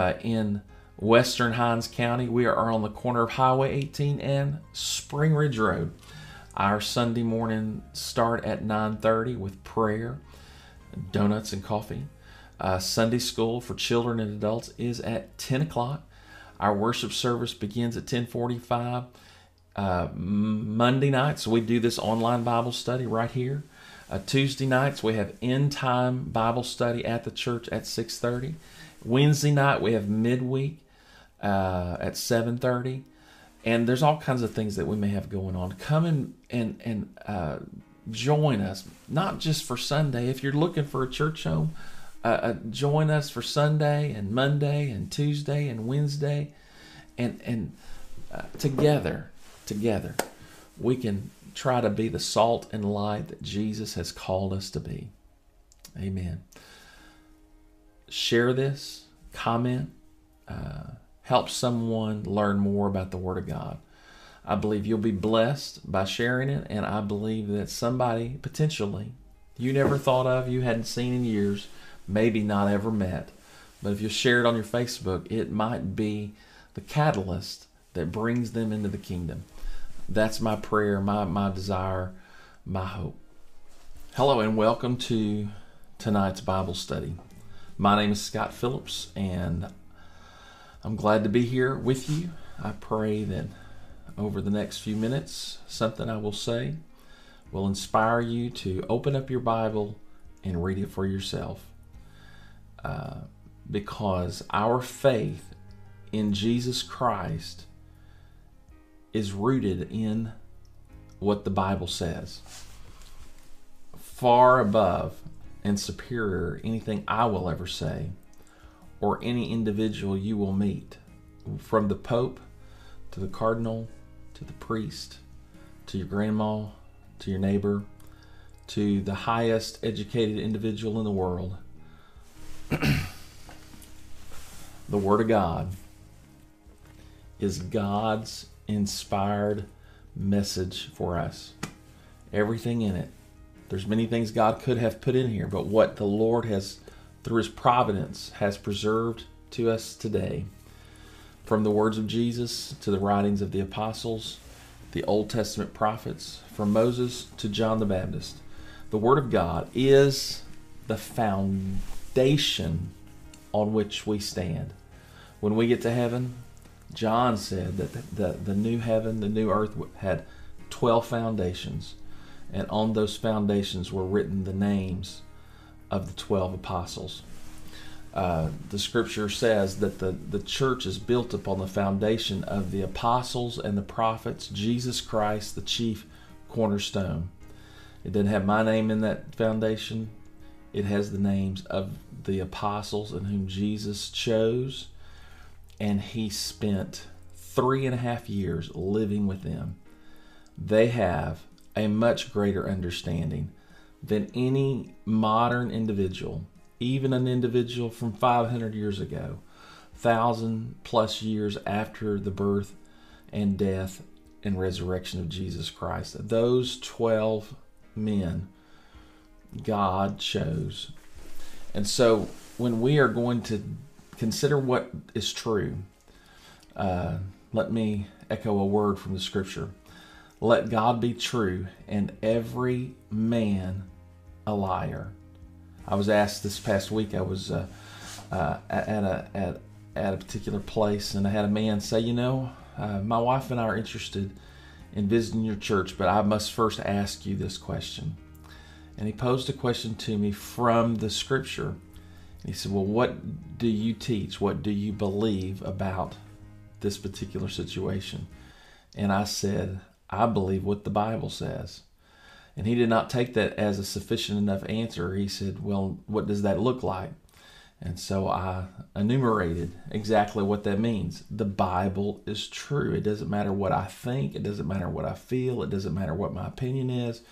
uh, in western Hinds County. We are on the corner of Highway 18 and Spring Ridge Road. Our Sunday morning start at 9:30 with prayer, donuts and coffee. Uh, Sunday school for children and adults is at 10 o'clock. Our worship service begins at 10:45. Uh, Monday nights we do this online Bible study right here. Uh, Tuesday nights we have end time Bible study at the church at 6:30. Wednesday night we have midweek uh, at 7:30, and there's all kinds of things that we may have going on. Come and and and uh, join us, not just for Sunday. If you're looking for a church home, uh, uh, join us for Sunday and Monday and Tuesday and Wednesday, and and uh, together, together, we can try to be the salt and light that Jesus has called us to be. Amen. Share this, comment, uh, help someone learn more about the Word of God. I believe you'll be blessed by sharing it, and I believe that somebody potentially you never thought of, you hadn't seen in years, maybe not ever met, but if you share it on your Facebook, it might be the catalyst that brings them into the kingdom. That's my prayer, my, my desire, my hope. Hello, and welcome to tonight's Bible study. My name is Scott Phillips, and I'm glad to be here with you. I pray that over the next few minutes, something I will say will inspire you to open up your Bible and read it for yourself. Uh, because our faith in Jesus Christ is rooted in what the Bible says, far above and superior anything I will ever say or any individual you will meet, from the Pope to the Cardinal to the priest to your grandma to your neighbor, to the highest educated individual in the world. the Word of God is God's inspired message for us. Everything in it. There's many things God could have put in here, but what the Lord has, through His providence, has preserved to us today, from the words of Jesus to the writings of the apostles, the Old Testament prophets, from Moses to John the Baptist. The Word of God is the foundation on which we stand. When we get to heaven, John said that the, the, the new heaven, the new earth had 12 foundations, and on those foundations were written the names of the 12 apostles. Uh, the scripture says that the, the church is built upon the foundation of the apostles and the prophets, Jesus Christ, the chief cornerstone. It doesn't have my name in that foundation, it has the names of the apostles in whom Jesus chose, and he spent three and a half years living with them. They have a much greater understanding than any modern individual even an individual from 500 years ago, thousand plus years after the birth and death and resurrection of Jesus Christ. Those 12 men God chose. And so when we are going to consider what is true, uh, let me echo a word from the scripture. Let God be true and every man a liar. I was asked this past week. I was uh, uh, at a at at a particular place, and I had a man say, "You know, uh, my wife and I are interested in visiting your church, but I must first ask you this question." And he posed a question to me from the Scripture. He said, "Well, what do you teach? What do you believe about this particular situation?" And I said, "I believe what the Bible says." And he did not take that as a sufficient enough answer. He said, Well, what does that look like? And so I enumerated exactly what that means. The Bible is true. It doesn't matter what I think, it doesn't matter what I feel, it doesn't matter what my opinion is,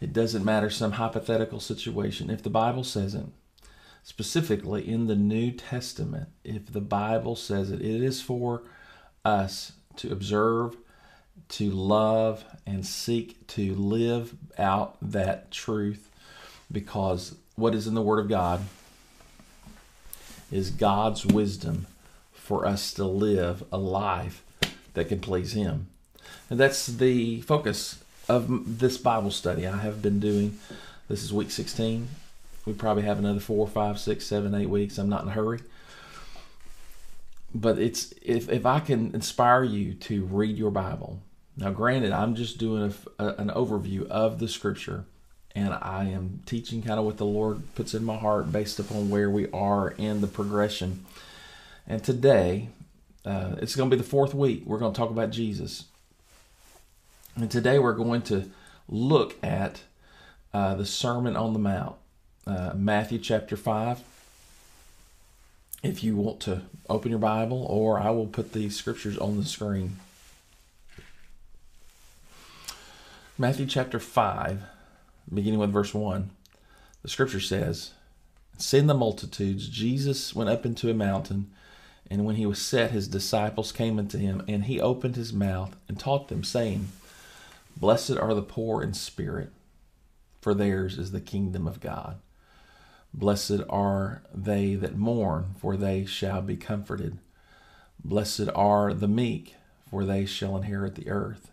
it doesn't matter some hypothetical situation. If the Bible says it, specifically in the New Testament, if the Bible says it, it is for us to observe to love and seek to live out that truth because what is in the Word of God is God's wisdom for us to live a life that can please Him. And that's the focus of this Bible study I have been doing. This is week 16. We probably have another four, five, six, seven, eight weeks. I'm not in a hurry. But it's if, if I can inspire you to read your Bible. Now, granted, I'm just doing a, a, an overview of the scripture and I am teaching kind of what the Lord puts in my heart based upon where we are in the progression. And today, uh, it's going to be the fourth week. We're going to talk about Jesus. And today we're going to look at uh, the Sermon on the Mount, uh, Matthew chapter 5. If you want to open your Bible, or I will put the scriptures on the screen. Matthew chapter 5 beginning with verse 1, the scripture says, Seeing the multitudes, Jesus went up into a mountain, and when he was set, his disciples came unto him, and he opened his mouth and taught them, saying, Blessed are the poor in spirit, for theirs is the kingdom of God. Blessed are they that mourn, for they shall be comforted. Blessed are the meek, for they shall inherit the earth.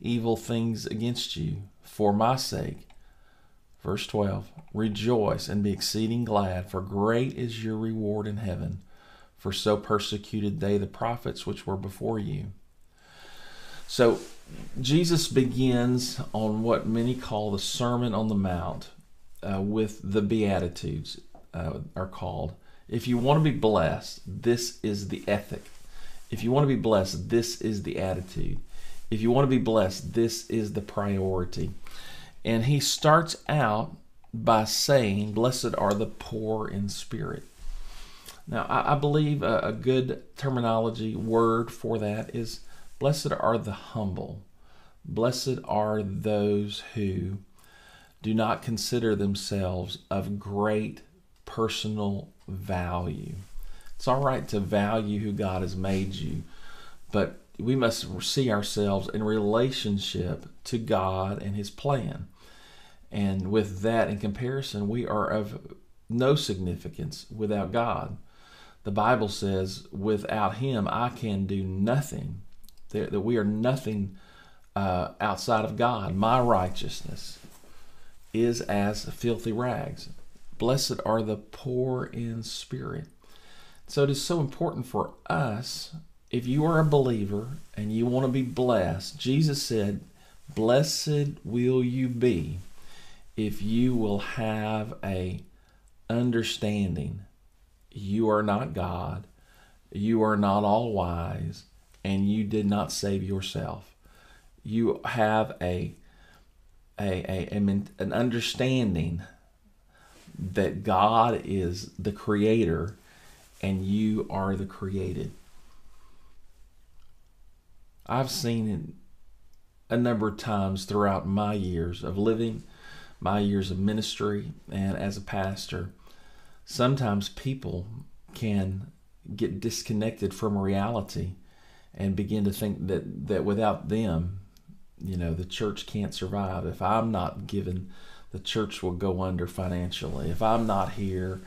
evil things against you for my sake. Verse 12 Rejoice and be exceeding glad, for great is your reward in heaven. For so persecuted they the prophets which were before you. So, Jesus begins on what many call the Sermon on the Mount uh, with the Beatitudes, uh, are called. If you want to be blessed, this is the ethic. If you want to be blessed, this is the attitude. If you want to be blessed, this is the priority. And he starts out by saying, Blessed are the poor in spirit. Now, I, I believe a, a good terminology word for that is Blessed are the humble. Blessed are those who do not consider themselves of great personal value. It's all right to value who God has made you, but we must see ourselves in relationship to God and His plan. And with that in comparison, we are of no significance without God. The Bible says, without Him, I can do nothing. That we are nothing uh, outside of God. My righteousness is as filthy rags. Blessed are the poor in spirit. So it is so important for us if you are a believer and you want to be blessed, Jesus said, Blessed will you be if you will have a understanding you are not God, you are not all wise, and you did not save yourself. You have a a, a, an understanding that God is the creator and you are the created. I've seen it a number of times throughout my years of living, my years of ministry, and as a pastor. Sometimes people can get disconnected from reality and begin to think that, that without them, you know, the church can't survive. If I'm not given, the church will go under financially. If I'm not here,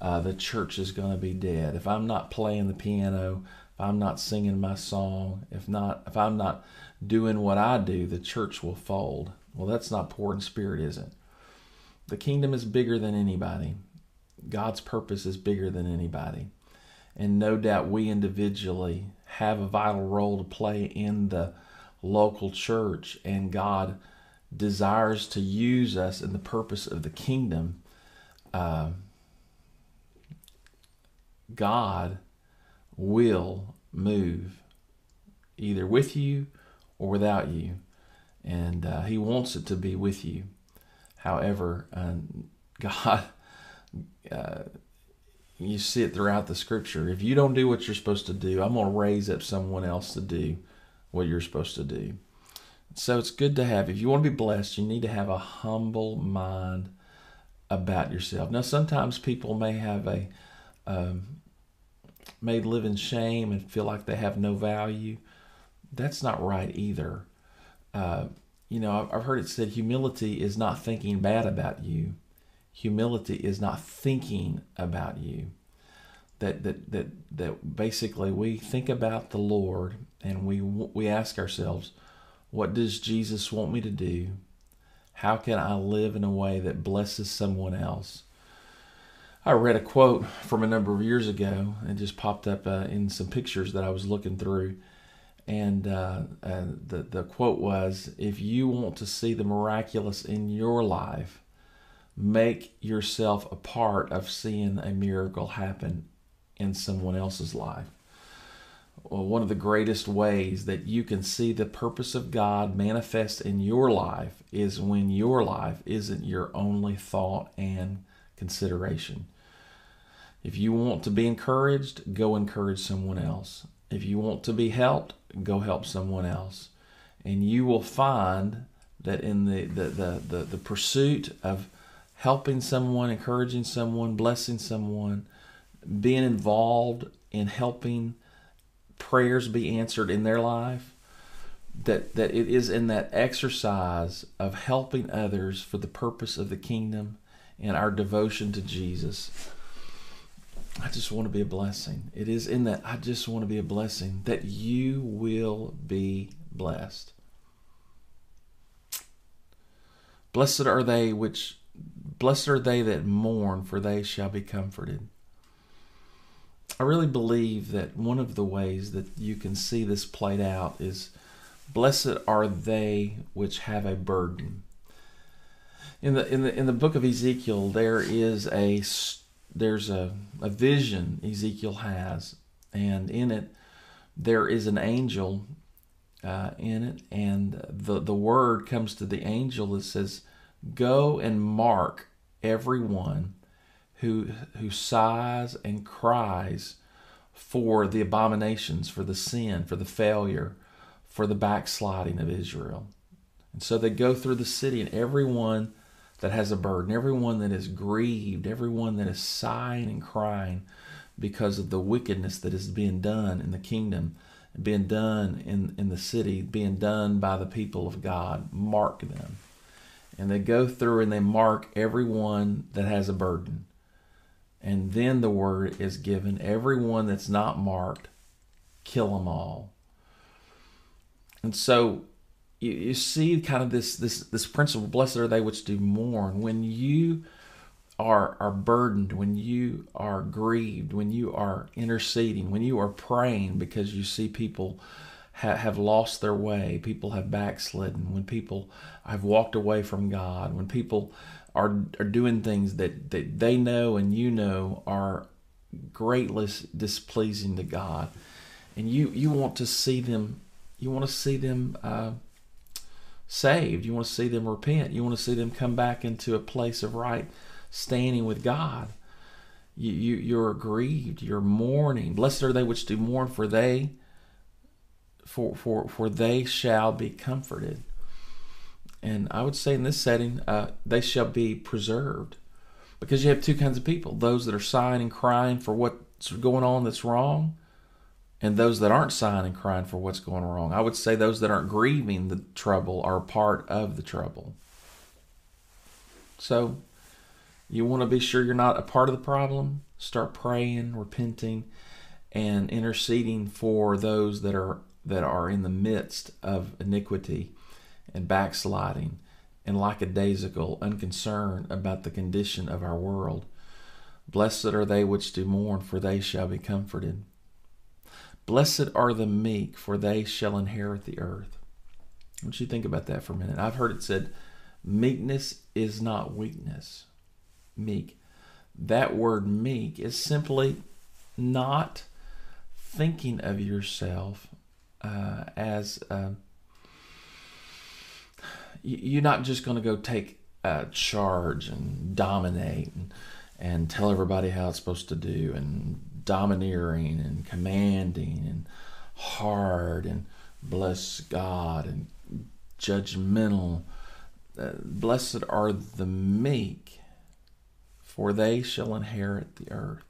uh, the church is going to be dead. If I'm not playing the piano, if I'm not singing my song, if not if I'm not doing what I do, the church will fold. Well, that's not poor in spirit, is it? The kingdom is bigger than anybody. God's purpose is bigger than anybody. And no doubt we individually have a vital role to play in the local church, and God desires to use us in the purpose of the kingdom. Uh, God will move either with you or without you. And uh, He wants it to be with you. However, uh, God, uh, you see it throughout the scripture. If you don't do what you're supposed to do, I'm going to raise up someone else to do what you're supposed to do. So it's good to have. If you want to be blessed, you need to have a humble mind about yourself. Now, sometimes people may have a um, may live in shame and feel like they have no value. That's not right either. Uh, you know, I've heard it said humility is not thinking bad about you. Humility is not thinking about you. That that that that basically we think about the Lord and we we ask ourselves, what does Jesus want me to do? How can I live in a way that blesses someone else? I read a quote from a number of years ago and just popped up uh, in some pictures that I was looking through. And uh, uh, the, the quote was If you want to see the miraculous in your life, make yourself a part of seeing a miracle happen in someone else's life well, one of the greatest ways that you can see the purpose of God manifest in your life is when your life isn't your only thought and consideration. If you want to be encouraged, go encourage someone else. If you want to be helped, go help someone else. And you will find that in the, the, the, the, the pursuit of helping someone, encouraging someone, blessing someone, being involved in helping prayers be answered in their life, that, that it is in that exercise of helping others for the purpose of the kingdom and our devotion to Jesus. I just want to be a blessing. It is in that I just want to be a blessing that you will be blessed. Blessed are they which blessed are they that mourn, for they shall be comforted. I really believe that one of the ways that you can see this played out is blessed are they which have a burden. In the in the in the book of Ezekiel there is a there's a, a vision Ezekiel has and in it there is an angel uh, in it and the the word comes to the angel that says go and mark everyone who who sighs and cries for the abominations, for the sin, for the failure, for the backsliding of Israel. And so they go through the city, and everyone that has a burden, everyone that is grieved, everyone that is sighing and crying because of the wickedness that is being done in the kingdom, being done in, in the city, being done by the people of God, mark them. And they go through and they mark everyone that has a burden. And then the word is given everyone that's not marked, kill them all. And so you, you see kind of this this this principle, blessed are they which do mourn. When you are are burdened, when you are grieved, when you are interceding, when you are praying because you see people ha- have lost their way, people have backslidden, when people have walked away from God, when people are are doing things that, that they know and you know are greatly displeasing to God, and you you want to see them, you want to see them uh, saved, you want to see them repent, you want to see them come back into a place of right standing with God. You, you you're grieved, you're mourning. Blessed are they which do mourn, for they for for for they shall be comforted. And I would say in this setting, uh, they shall be preserved because you have two kinds of people those that are sighing and crying for what's going on that's wrong, and those that aren't sighing and crying for what's going wrong. I would say those that aren't grieving the trouble are part of the trouble. So, you want to be sure you're not a part of the problem. Start praying, repenting, and interceding for those that are that are in the midst of iniquity and backsliding and lackadaisical, unconcerned about the condition of our world. Blessed are they which do mourn, for they shall be comforted. Blessed are the meek, for they shall inherit the earth. Want you think about that for a minute. I've heard it said, meekness is not weakness. Meek. That word meek is simply not thinking of yourself uh, as. Uh, you're not just going to go take a charge and dominate and, and tell everybody how it's supposed to do and domineering and commanding and hard and bless God and judgmental. Uh, blessed are the meek, for they shall inherit the earth.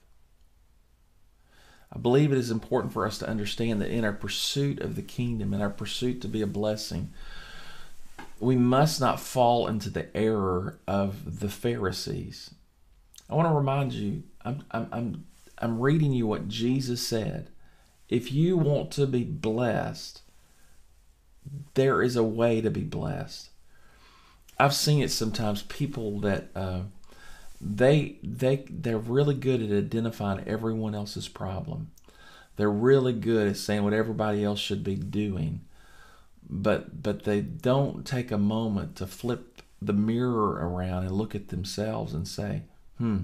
I believe it is important for us to understand that in our pursuit of the kingdom, in our pursuit to be a blessing, we must not fall into the error of the Pharisees. I want to remind you, I'm, I'm, I'm, I'm reading you what Jesus said. If you want to be blessed, there is a way to be blessed. I've seen it sometimes. People that uh, they they they're really good at identifying everyone else's problem. They're really good at saying what everybody else should be doing, but but they don't take a moment to flip the mirror around and look at themselves and say, "Hmm,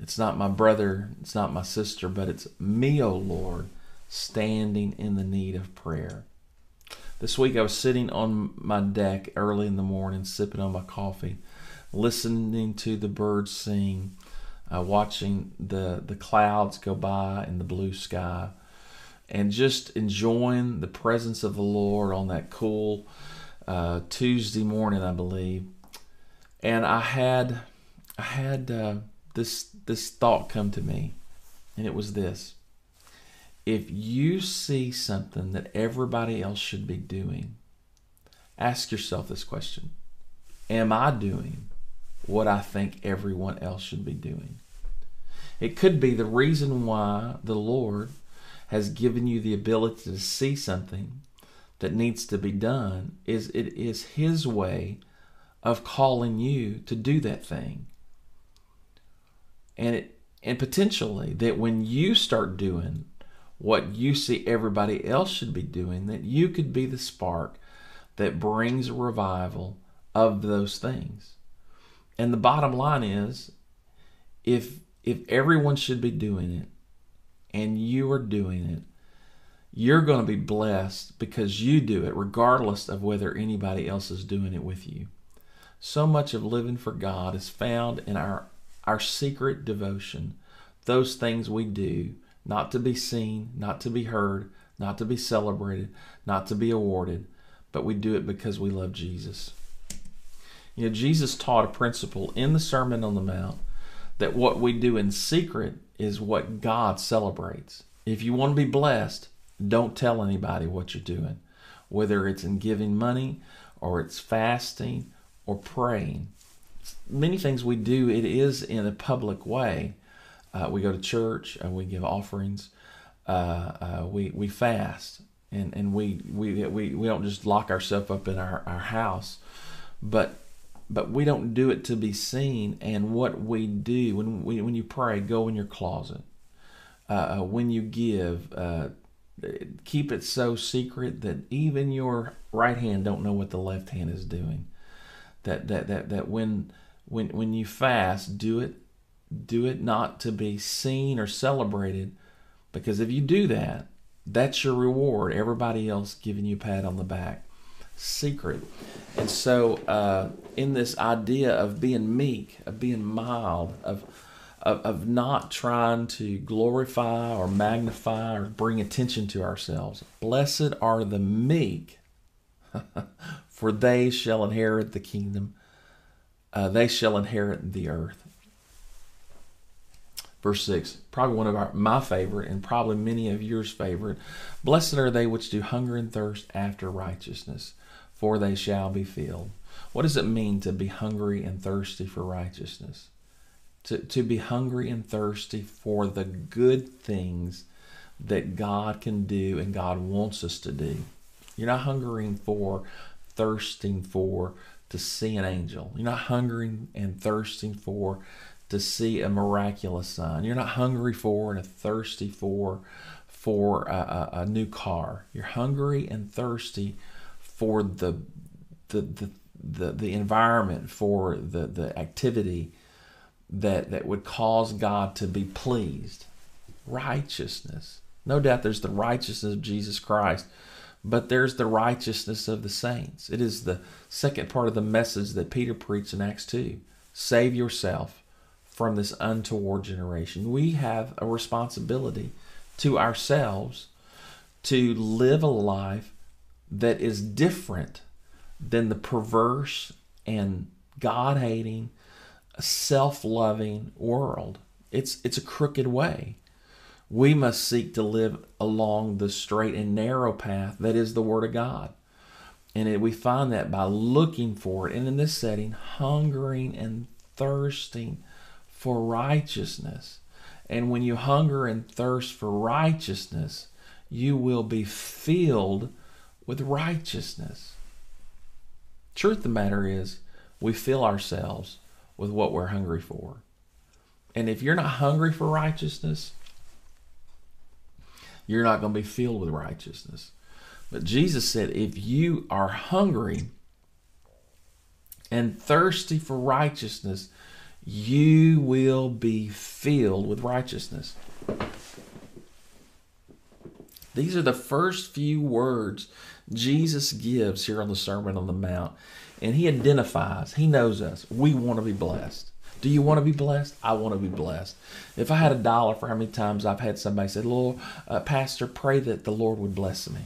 it's not my brother, it's not my sister, but it's me, O oh Lord, standing in the need of prayer." This week I was sitting on my deck early in the morning, sipping on my coffee, listening to the birds sing, uh, watching the, the clouds go by in the blue sky, and just enjoying the presence of the Lord on that cool uh, Tuesday morning, I believe. And I had I had uh, this this thought come to me, and it was this if you see something that everybody else should be doing, ask yourself this question Am I doing what I think everyone else should be doing? It could be the reason why the Lord has given you the ability to see something that needs to be done is it is his way of calling you to do that thing. And it and potentially that when you start doing what you see everybody else should be doing, that you could be the spark that brings a revival of those things. And the bottom line is if if everyone should be doing it and you are doing it, you're going to be blessed because you do it regardless of whether anybody else is doing it with you. So much of living for God is found in our our secret devotion, those things we do not to be seen, not to be heard, not to be celebrated, not to be awarded, but we do it because we love Jesus. You know, Jesus taught a principle in the Sermon on the Mount that what we do in secret is what God celebrates. If you want to be blessed, don't tell anybody what you're doing, whether it's in giving money or it's fasting or praying. Many things we do, it is in a public way, uh, we go to church. Uh, we give offerings. Uh, uh, we we fast, and and we we we, we don't just lock ourselves up in our, our house, but but we don't do it to be seen. And what we do when we when you pray, go in your closet. Uh, when you give, keep it so secret that even your right hand don't know what the left hand is doing. That that that that when when when you fast, do it do it not to be seen or celebrated, because if you do that, that's your reward. Everybody else giving you a pat on the back. Secret. And so, uh, in this idea of being meek, of being mild, of, of, of not trying to glorify or magnify or bring attention to ourselves, blessed are the meek, for they shall inherit the kingdom. Uh, they shall inherit the earth. Verse 6, probably one of our, my favorite and probably many of yours favorite. Blessed are they which do hunger and thirst after righteousness, for they shall be filled. What does it mean to be hungry and thirsty for righteousness? To, to be hungry and thirsty for the good things that God can do and God wants us to do. You're not hungering for, thirsting for to see an angel. You're not hungering and thirsting for to see a miraculous sign. You're not hungry for and thirsty for for a, a, a, new car. You're hungry and thirsty for the the the the, the environment, for the, the activity that that would cause God to be pleased. Righteousness. No doubt there's the righteousness of Jesus Christ, but there's the righteousness of the saints. It is the second part of the message that Peter preached in Acts 2. Save yourself from this untoward generation. We have a responsibility to ourselves to live a life that is different than the perverse and God hating, self loving world. It's, it's a crooked way. We must seek to live along the straight and narrow path that is the Word of God. And it, we find that by looking for it, and in this setting, hungering and thirsting for righteousness. And when you hunger and thirst for righteousness, you will be filled with righteousness. Truth of the matter is, we fill ourselves with what we're hungry for. And if you're not hungry for righteousness, you're not going to be filled with righteousness. But Jesus said, if you are hungry and thirsty for righteousness, you will be filled with righteousness. These are the first few words Jesus gives here on the Sermon on the Mount. And he identifies, he knows us. We want to be blessed. Do you want to be blessed? I want to be blessed. If I had a dollar for how many times I've had somebody say, Lord, uh, Pastor, pray that the Lord would bless me.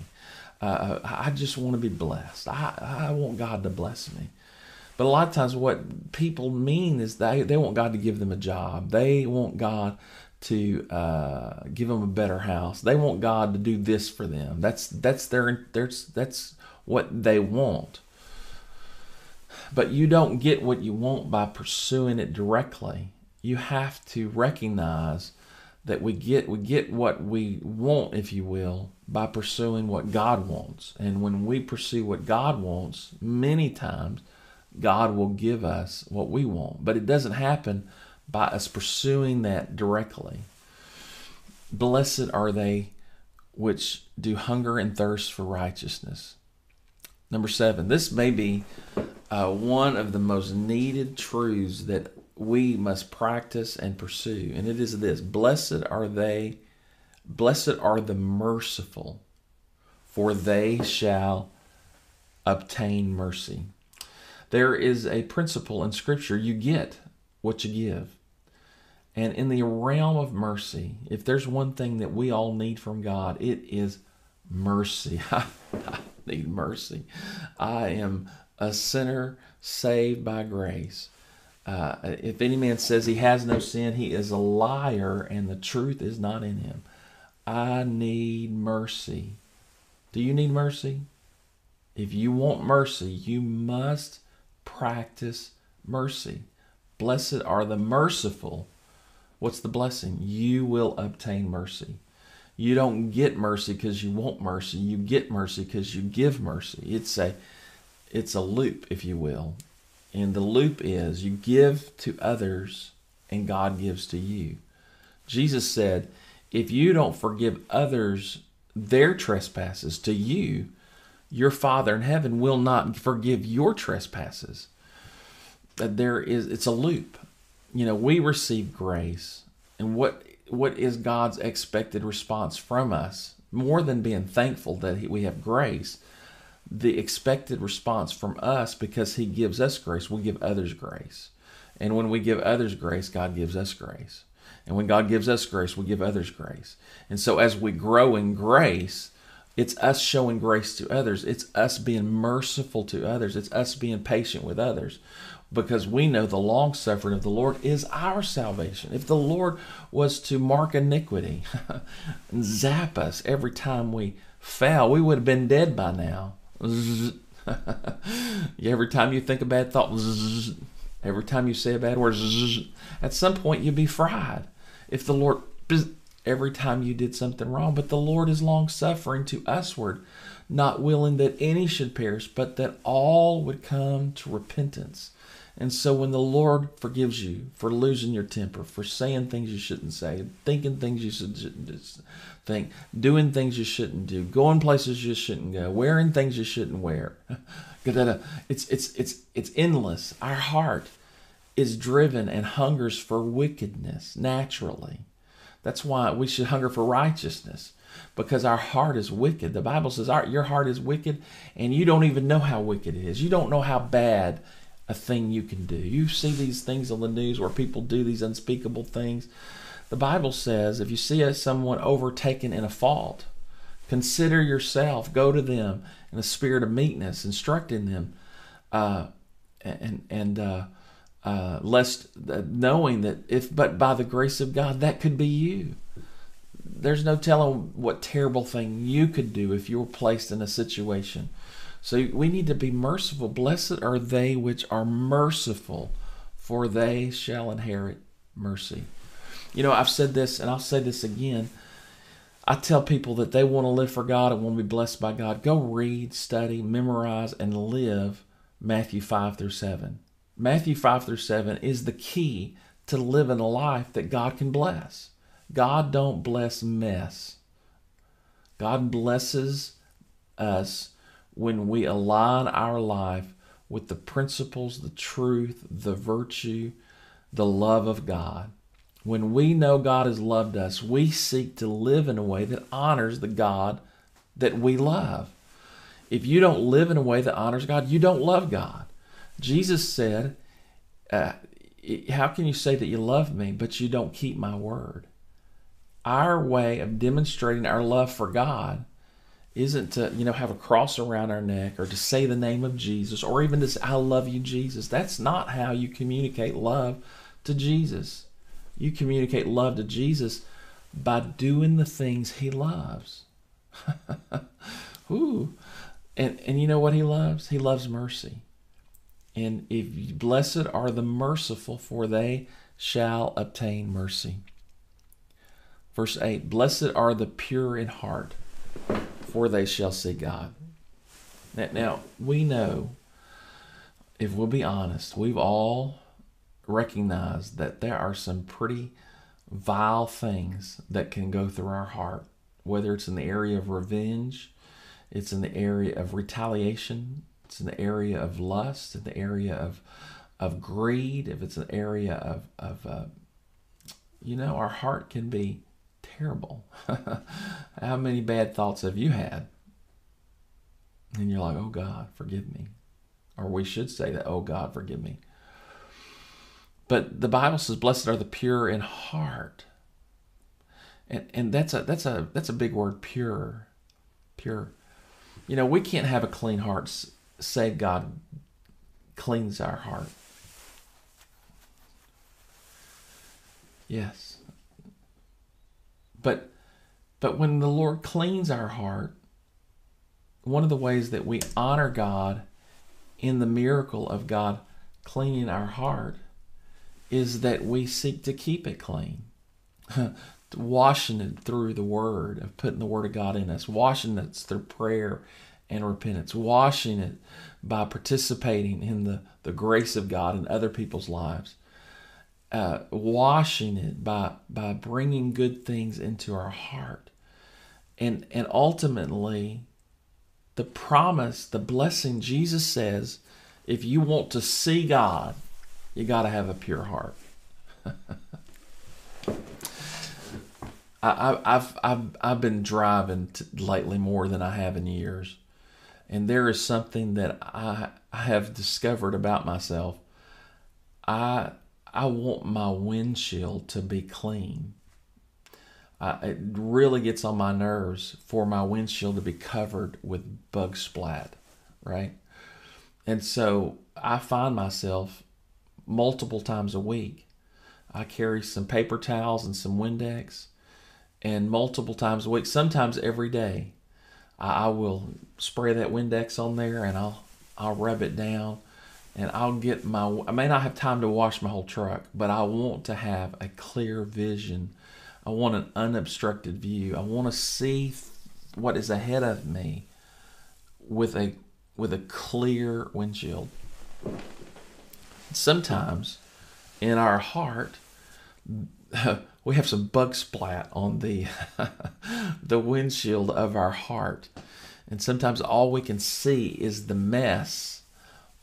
Uh, I just want to be blessed. I, I want God to bless me. But a lot of times, what people mean is they, they want God to give them a job. They want God to uh, give them a better house. They want God to do this for them. That's that's their that's that's what they want. But you don't get what you want by pursuing it directly. You have to recognize that we get we get what we want, if you will, by pursuing what God wants. And when we pursue what God wants, many times God will give us what we want. But it doesn't happen by us pursuing that directly. Blessed are they which do hunger and thirst for righteousness. Number seven, this may be uh, one of the most needed truths that we must practice and pursue. And it is this Blessed are they, blessed are the merciful, for they shall obtain mercy. There is a principle in Scripture you get what you give. And in the realm of mercy, if there's one thing that we all need from God, it is mercy. I need mercy. I am a sinner saved by grace. Uh, if any man says he has no sin, he is a liar and the truth is not in him. I need mercy. Do you need mercy? If you want mercy, you must practice mercy. Blessed are the merciful. What's the blessing? You will obtain mercy. You don't get mercy because you want mercy. You get mercy because you give mercy. It's a it's a loop, if you will. And the loop is you give to others and God gives to you. Jesus said, if you don't forgive others their trespasses to you, your Father in heaven will not forgive your trespasses. There is it's a loop. You know, we receive grace. And what what is God's expected response from us? More than being thankful that we have grace, the expected response from us because he gives us grace, we give others grace. And when we give others grace, God gives us grace. And when God gives us grace, we give others grace. And so as we grow in grace, it's us showing grace to others. It's us being merciful to others. It's us being patient with others because we know the long suffering of the Lord is our salvation. If the Lord was to mark iniquity and zap us every time we fell, we would have been dead by now. every time you think a bad thought, every time you say a bad word, at some point you'd be fried. If the Lord every time you did something wrong. But the Lord is long suffering to usward, not willing that any should perish, but that all would come to repentance. And so when the Lord forgives you for losing your temper, for saying things you shouldn't say, thinking things you shouldn't think, doing things you shouldn't do, going places you shouldn't go, wearing things you shouldn't wear, uh, it's it's it's it's endless. Our heart is driven and hungers for wickedness naturally. That's why we should hunger for righteousness because our heart is wicked. The Bible says our, your heart is wicked and you don't even know how wicked it is. You don't know how bad a thing you can do. You see these things on the news where people do these unspeakable things. The Bible says if you see someone overtaken in a fault, consider yourself, go to them in a spirit of meekness, instructing them, uh, and and uh, uh, lest uh, knowing that if but by the grace of God that could be you. There's no telling what terrible thing you could do if you were placed in a situation so we need to be merciful. Blessed are they which are merciful, for they shall inherit mercy. You know, I've said this and I'll say this again. I tell people that they want to live for God and want to be blessed by God. Go read, study, memorize, and live Matthew 5 through 7. Matthew 5 through 7 is the key to living a life that God can bless. God don't bless mess. God blesses us when we align our life with the principles, the truth, the virtue, the love of God. When we know God has loved us, we seek to live in a way that honors the God that we love. If you don't live in a way that honors God, you don't love God. Jesus said, uh, How can you say that you love me, but you don't keep my word? Our way of demonstrating our love for God isn't to you know have a cross around our neck or to say the name of Jesus or even to say I love you Jesus. That's not how you communicate love to Jesus. You communicate love to Jesus by doing the things he loves. Ooh. And and you know what he loves? He loves mercy. And if blessed are the merciful for they shall obtain mercy. Verse 8 Blessed are the pure in heart for they shall see God. Now, now, we know, if we'll be honest, we've all recognized that there are some pretty vile things that can go through our heart, whether it's in the area of revenge, it's in the area of retaliation, it's in the area of lust, in the area of of greed, if it's an area of of uh, you know, our heart can be terrible. How many bad thoughts have you had? And you're like, oh God, forgive me. Or we should say that, oh God, forgive me. But the Bible says, blessed are the pure in heart. And, and that's a that's a that's a big word, pure. Pure. You know, we can't have a clean heart say God cleans our heart. Yes. But but when the Lord cleans our heart, one of the ways that we honor God in the miracle of God cleaning our heart is that we seek to keep it clean. washing it through the word of putting the word of God in us, washing it through prayer and repentance, washing it by participating in the, the grace of God in other people's lives uh, washing it by by bringing good things into our heart, and and ultimately, the promise, the blessing. Jesus says, if you want to see God, you got to have a pure heart. I, have I've I've been driving lately more than I have in years, and there is something that I I have discovered about myself. I I want my windshield to be clean. Uh, it really gets on my nerves for my windshield to be covered with bug splat, right? And so I find myself multiple times a week. I carry some paper towels and some Windex, and multiple times a week, sometimes every day, I, will spray that Windex on there and I'll I'll rub it down and I'll get my I may not have time to wash my whole truck, but I want to have a clear vision. I want an unobstructed view. I want to see what is ahead of me with a with a clear windshield. Sometimes in our heart we have some bug splat on the the windshield of our heart. And sometimes all we can see is the mess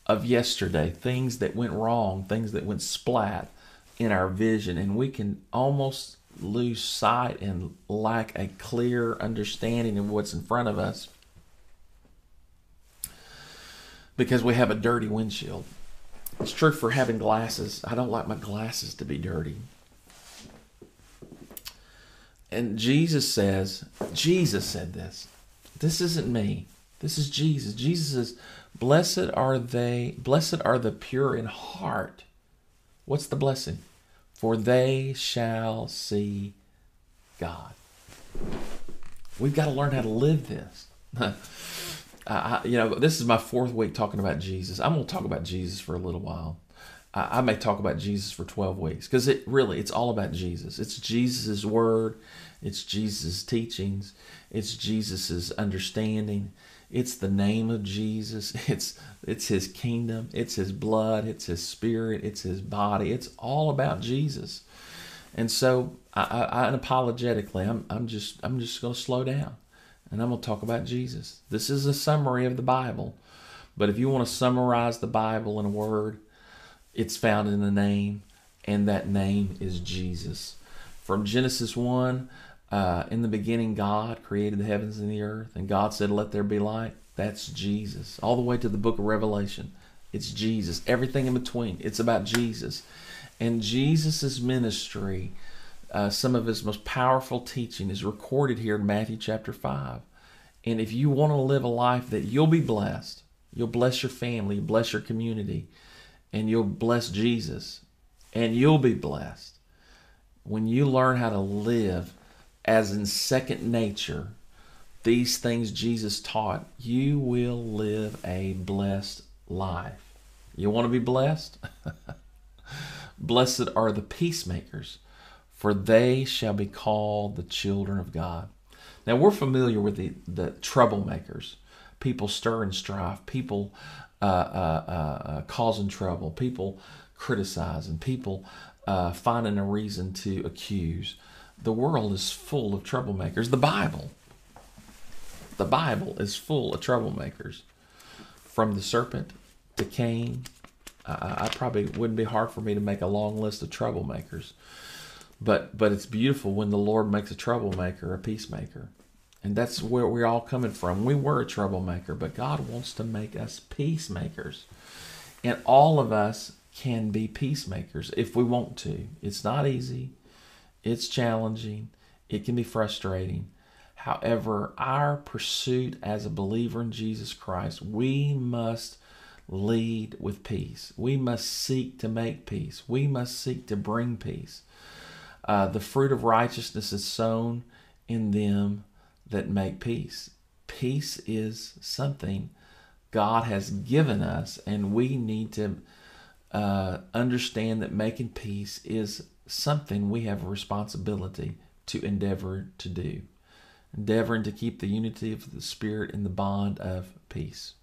of yesterday, things that went wrong, things that went splat in our vision, and we can almost lose sight and lack a clear understanding of what's in front of us because we have a dirty windshield. It's true for having glasses. I don't like my glasses to be dirty. And Jesus says, Jesus said this. This isn't me. This is Jesus. Jesus says, Blessed are they, blessed are the pure in heart. What's the blessing? For they shall see God. We've got to learn how to live this. I, you know, this is my fourth week talking about Jesus. I'm going to talk about Jesus for a little while. I, I may talk about Jesus for 12 weeks because it really, it's all about Jesus. It's Jesus' word, it's Jesus' teachings, it's Jesus' understanding, it's the name of Jesus, it's it's his kingdom, it's his blood, it's his spirit, it's his body. It's all about Jesus. And so, I, I, unapologetically, I'm, I'm just I'm just going to slow down and I'm going to talk about Jesus. This is a summary of the Bible. But if you want to summarize the Bible in a word, it's found in the name, and that name is Jesus. From Genesis 1, uh, in the beginning, God created the heavens and the earth, and God said, Let there be light. That's Jesus. All the way to the book of Revelation, it's Jesus. Everything in between, it's about Jesus. And Jesus' ministry uh, some of his most powerful teaching is recorded here in Matthew chapter 5. And if you want to live a life that you'll be blessed, you'll bless your family, bless your community, and you'll bless Jesus, and you'll be blessed when you learn how to live as in second nature these things Jesus taught, you will live a blessed life. You want to be blessed? Blessed are the peacemakers, for they shall be called the children of God. Now we're familiar with the, the troublemakers, people stirring strife, people uh, uh, uh, uh, causing trouble, people criticizing, people uh, finding a reason to accuse. The world is full of troublemakers. The Bible, the Bible is full of troublemakers. From the serpent to Cain, I, I probably wouldn't be hard for me to make a long list of troublemakers. But but it's beautiful when the Lord makes a troublemaker a peacemaker. And that's where we're all coming from. We were a troublemaker, but God wants to make us peacemakers. And all of us can be peacemakers if we want to. It's not easy, it's challenging, it can be frustrating. However, our pursuit as a believer in Jesus Christ, we must lead with peace. We must seek to make peace. We must seek to bring peace. Uh, the fruit of righteousness is sown in them that make peace. Peace is something God has given us, and we need to uh, understand that making peace is something we have a responsibility to endeavor to do. Endeavoring to keep the unity of the Spirit in the bond of peace.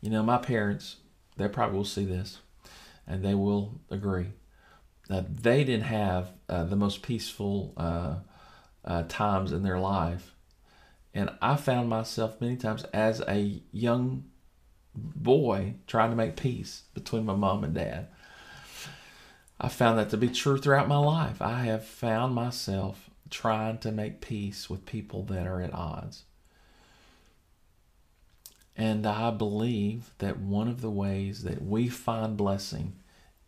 You know, my parents, they probably will see this and they will agree uh, they didn't have uh, the most peaceful uh, uh, times in their life. And I found myself many times as a young boy trying to make peace between my mom and dad. I found that to be true throughout my life. I have found myself trying to make peace with people that are at odds. And I believe that one of the ways that we find blessing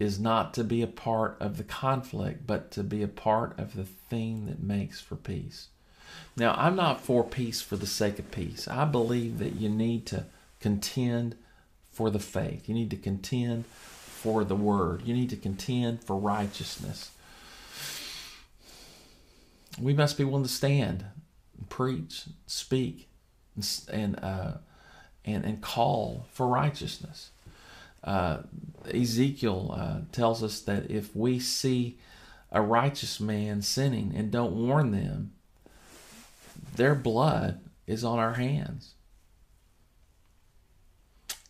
is not to be a part of the conflict, but to be a part of the thing that makes for peace. Now, I'm not for peace for the sake of peace. I believe that you need to contend for the faith, you need to contend for the word, you need to contend for righteousness. We must be willing to stand, and preach, speak, and, uh, and, and call for righteousness. Uh, Ezekiel uh, tells us that if we see a righteous man sinning and don't warn them, their blood is on our hands.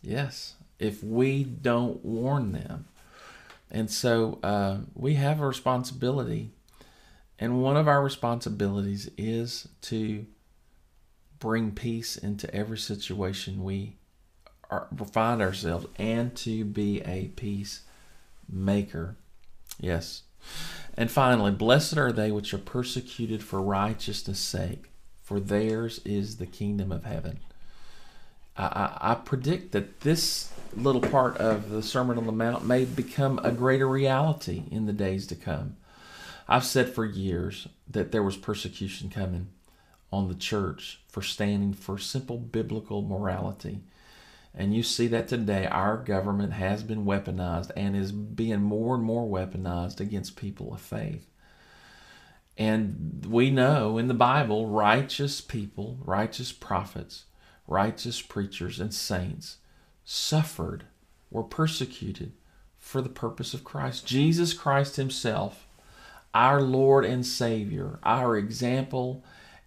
Yes, if we don't warn them. And so uh, we have a responsibility. And one of our responsibilities is to bring peace into every situation we our, find ourselves and to be a peacemaker. Yes. And finally, blessed are they which are persecuted for righteousness' sake, for theirs is the kingdom of heaven. I, I, I predict that this little part of the Sermon on the Mount may become a greater reality in the days to come. I've said for years that there was persecution coming on the church for standing for simple biblical morality. And you see that today our government has been weaponized and is being more and more weaponized against people of faith. And we know in the Bible, righteous people, righteous prophets, righteous preachers, and saints suffered, were persecuted for the purpose of Christ. Jesus Christ Himself, our Lord and Savior, our example,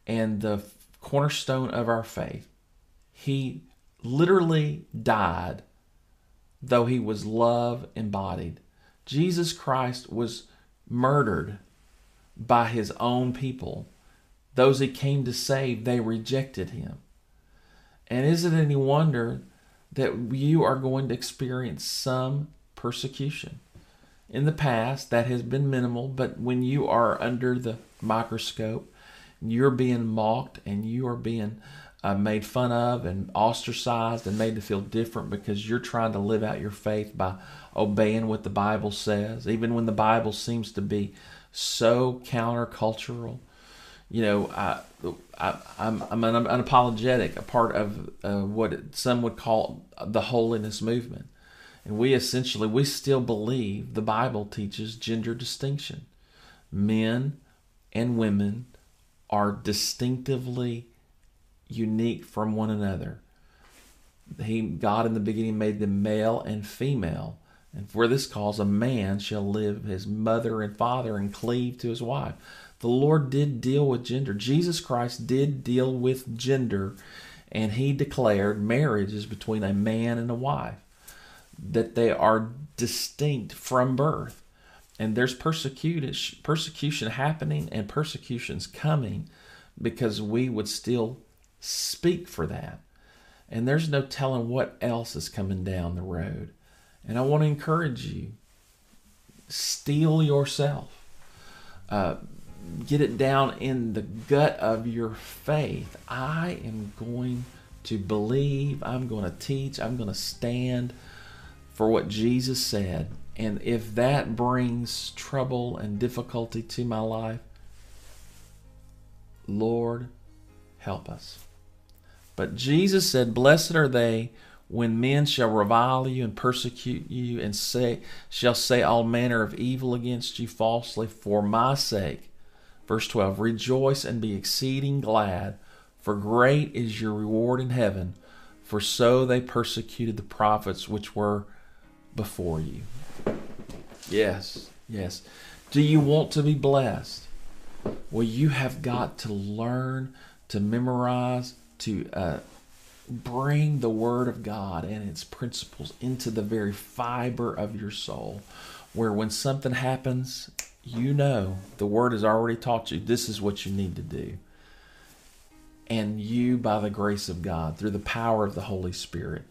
and the cornerstone of our faith, He literally died, though He was love embodied. Jesus Christ was murdered by His own people. Those He came to save, they rejected Him. And is it any wonder that you are going to experience some persecution. In the past, that has been minimal, but when you are under the microscope, you're being mocked and you are being uh, made fun of and ostracized and made to feel different because you're trying to live out your faith by obeying what the Bible says, even when the Bible seems to be so countercultural. You know, I, I, am I'm, I'm unapologetic, a part of uh, what some would call the holiness movement. And we essentially, we still believe the Bible teaches gender distinction. Men and women are distinctively unique from one another. He, God in the beginning made them male and female. And for this cause, a man shall live his mother and father and cleave to his wife the Lord did deal with gender. Jesus Christ did deal with gender, and he declared marriage is between a man and a wife, that they are distinct from birth. And there's persecution, persecution happening and persecution's coming because we would still speak for that. And there's no telling what else is coming down the road. And I want to encourage you steel yourself. Uh, get it down in the gut of your faith. I am going to believe, I'm going to teach, I'm going to stand for what Jesus said. And if that brings trouble and difficulty to my life, Lord, help us. But Jesus said, Blessed are they when men shall revile you and persecute you and say shall say all manner of evil against you falsely for my sake. Verse 12 Rejoice and be exceeding glad, for great is your reward in heaven, for so they persecuted the prophets which were before you. Yes, yes. Do you want to be blessed? Well, you have got to learn to memorize, to uh, bring the Word of God and its principles into the very fiber of your soul, where when something happens, you know the word has already taught you this is what you need to do. And you, by the grace of God, through the power of the Holy Spirit,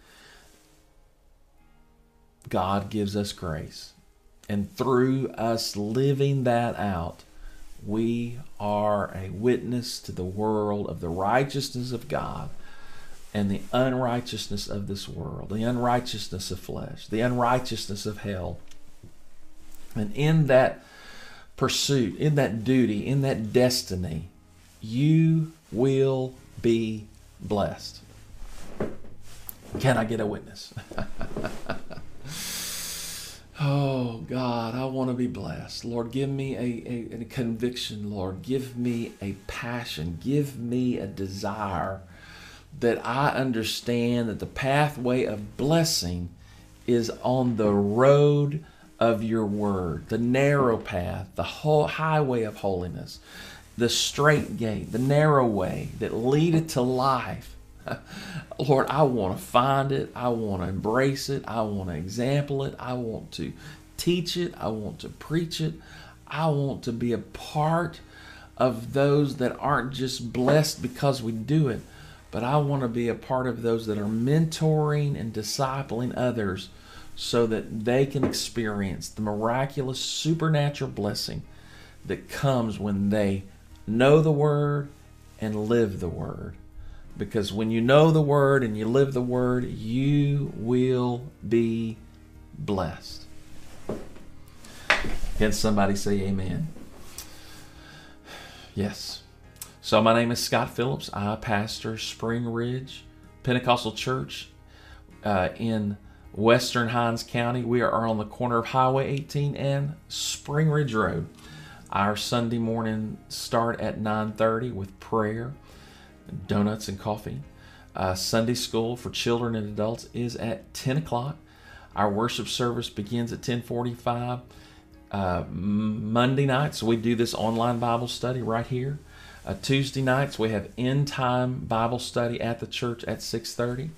God gives us grace. And through us living that out, we are a witness to the world of the righteousness of God and the unrighteousness of this world, the unrighteousness of flesh, the unrighteousness of hell. And in that pursuit, in that duty, in that destiny, you will be blessed. Can I get a witness? oh, God, I want to be blessed. Lord, give me a, a, a, conviction, Lord. Give me a passion. Give me a desire that I understand that the pathway of blessing is on the road of your word, the narrow path, the whole highway of holiness, the straight gate, the narrow way that leadeth to life. Lord, I want to find it. I want to embrace it. I want to example it. I want to teach it. I want to preach it. I want to be a part of those that aren't just blessed because we do it, but I want to be a part of those that are mentoring and discipling others so that they can experience the miraculous supernatural blessing that comes when they know the Word and live the Word. Because when you know the word and you live the word, you will be blessed. Can somebody say amen? Yes. So, my name is Scott Phillips. I pastor Spring Ridge Pentecostal Church uh, in Western Hinds County. We are on the corner of Highway 18 and Spring Ridge Road. Our Sunday morning start at 9:30 with prayer, donuts and coffee. Uh, Sunday school for children and adults is at 10 o'clock. Our worship service begins at 10:45. Uh, Monday nights we do this online Bible study right here. Uh, Tuesday nights we have end time Bible study at the church at 6:30.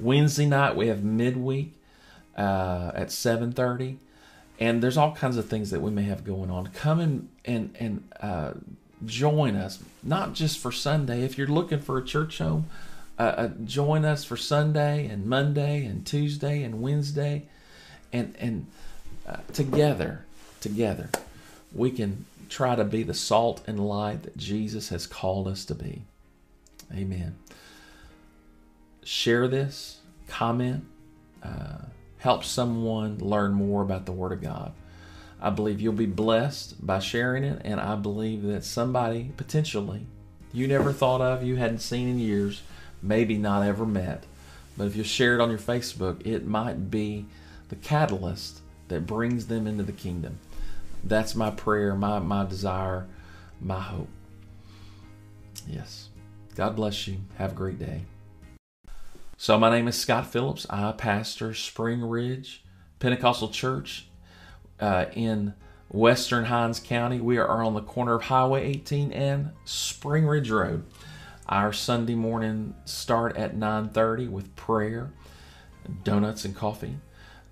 Wednesday night we have midweek uh, at 7:30, and there's all kinds of things that we may have going on. Come and and and uh, join us, not just for Sunday. If you're looking for a church home, uh, uh, join us for Sunday and Monday and Tuesday and Wednesday, and and uh, together, together, we can try to be the salt and light that Jesus has called us to be. Amen. Share this, comment, uh, help someone learn more about the Word of God. I believe you'll be blessed by sharing it, and I believe that somebody potentially you never thought of, you hadn't seen in years, maybe not ever met, but if you share it on your Facebook, it might be the catalyst that brings them into the kingdom. That's my prayer, my, my desire, my hope. Yes. God bless you. Have a great day. So, my name is Scott Phillips. I pastor Spring Ridge Pentecostal Church uh, in Western Hinds County. We are on the corner of Highway 18 and Spring Ridge Road. Our Sunday morning start at 9:30 with prayer, donuts and coffee.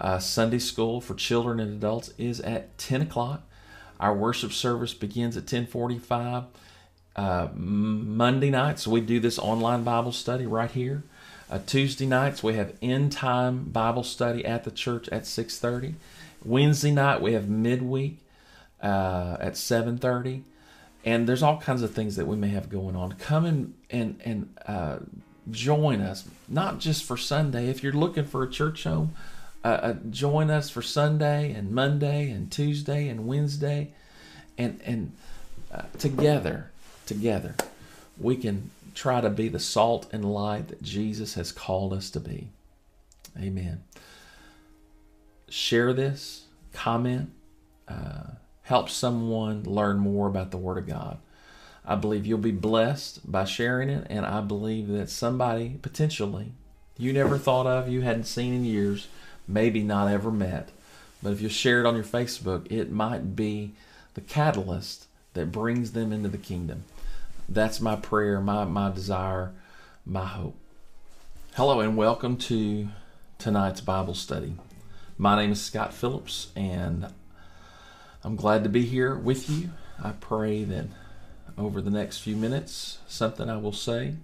Uh, Sunday school for children and adults is at 10 o'clock. Our worship service begins at 10:45. Uh, Monday nights we do this online Bible study right here. Uh, Tuesday nights we have end time Bible study at the church at 6:30. Wednesday night we have midweek uh, at 7:30, and there's all kinds of things that we may have going on. Come and and and uh, join us, not just for Sunday. If you're looking for a church home, uh, uh, join us for Sunday and Monday and Tuesday and Wednesday, and and uh, together, together, we can try to be the salt and light that Jesus has called us to be. Amen. Share this, comment, uh, help someone learn more about the Word of God. I believe you'll be blessed by sharing it, and I believe that somebody potentially you never thought of, you hadn't seen in years, maybe not ever met, but if you share it on your Facebook, it might be the catalyst that brings them into the kingdom. That's my prayer, my, my desire, my hope. Hello, and welcome to tonight's Bible study. My name is Scott Phillips, and I'm glad to be here with you. I pray that over the next few minutes, something I will say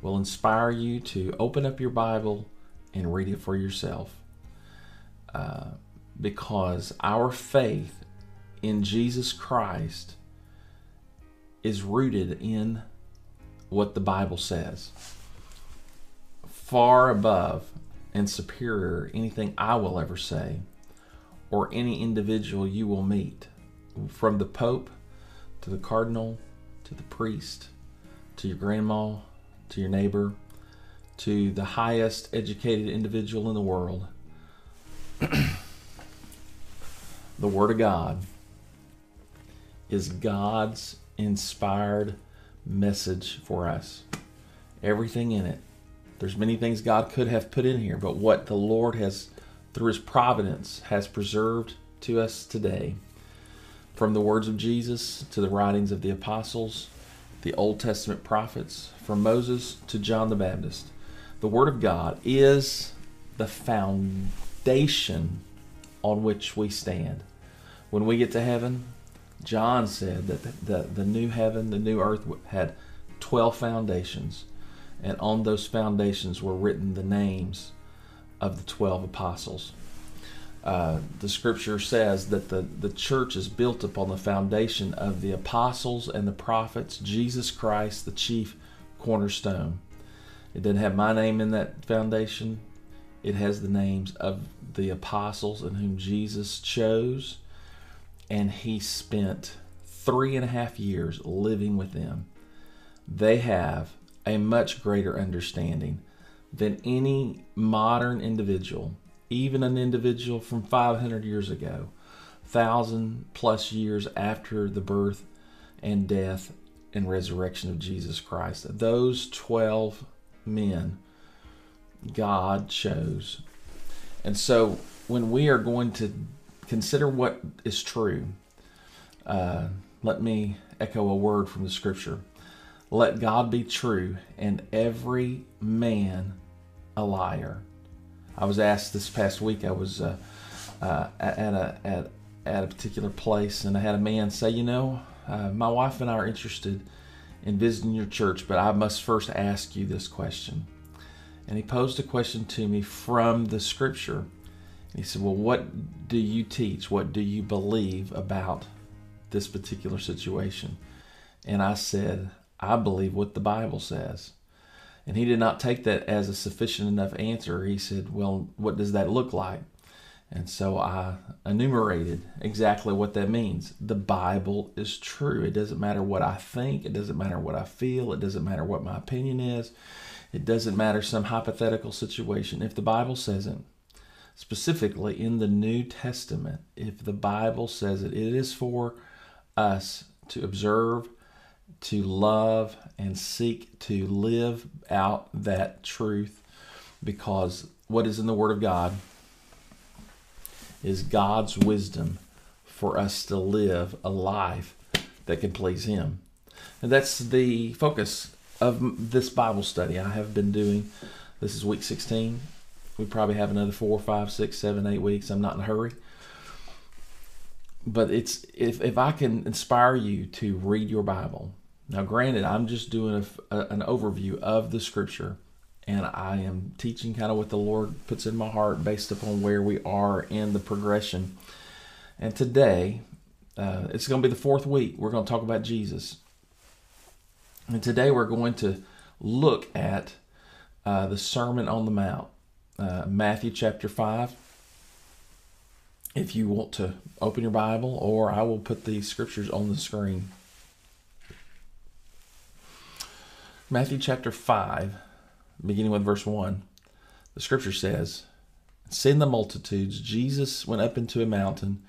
will inspire you to open up your Bible and read it for yourself. Uh, because our faith in Jesus Christ is rooted in what the Bible says, far above and superior anything I will ever say or any individual you will meet, from the Pope to the Cardinal to the priest to your grandma to your neighbor to the highest educated individual in the world. the Word of God is God's inspired message for us. Everything in it. There's many things God could have put in here, but what the Lord has, through His providence, has preserved to us today. From the words of Jesus to the writings of the apostles, the Old Testament prophets, from Moses to John the Baptist, the Word of God is the foundation on which we stand. When we get to heaven, John said that the, the, the new heaven, the new earth had 12 foundations, and on those foundations were written the names of the 12 apostles. Uh, the scripture says that the, the church is built upon the foundation of the apostles and the prophets, Jesus Christ, the chief cornerstone. It doesn't have my name in that foundation. It has the names of the apostles in whom Jesus chose, and he spent three and a half years living with them. They have a much greater understanding than any modern individual, even an individual from 500 years ago, thousand plus years after the birth and death and resurrection of Jesus Christ. Those 12 men God chose. And so when we are going to consider what is true, uh, let me echo a word from the scripture. Let God be true and every man a liar. I was asked this past week, I was uh, uh, at, a, at, at a particular place, and I had a man say, You know, uh, my wife and I are interested in visiting your church, but I must first ask you this question. And he posed a question to me from the scripture. He said, Well, what do you teach? What do you believe about this particular situation? And I said, I believe what the Bible says. And he did not take that as a sufficient enough answer. He said, Well, what does that look like? And so I enumerated exactly what that means. The Bible is true. It doesn't matter what I think, it doesn't matter what I feel, it doesn't matter what my opinion is, it doesn't matter some hypothetical situation. If the Bible says it, specifically in the New Testament, if the Bible says it, it is for us to observe, to love, and seek to live out that truth because what is in the Word of God is God's wisdom for us to live a life that can please Him. And that's the focus of this Bible study I have been doing. This is week 16. We probably have another four, five, six, seven, eight weeks. I'm not in a hurry. But it's if, if I can inspire you to read your Bible. Now, granted, I'm just doing a, a, an overview of the scripture and I am teaching kind of what the Lord puts in my heart based upon where we are in the progression. And today, uh, it's going to be the fourth week. We're going to talk about Jesus. And today we're going to look at uh, the Sermon on the Mount, uh, Matthew chapter 5. If you want to open your Bible, or I will put the scriptures on the screen. Matthew chapter 5 beginning with verse 1, the scripture says, Seeing the multitudes, Jesus went up into a mountain,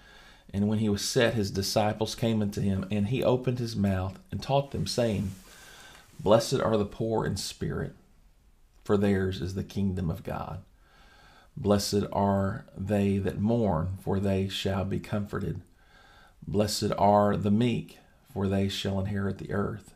and when he was set, his disciples came unto him, and he opened his mouth and taught them, saying, Blessed are the poor in spirit, for theirs is the kingdom of God. Blessed are they that mourn, for they shall be comforted. Blessed are the meek, for they shall inherit the earth.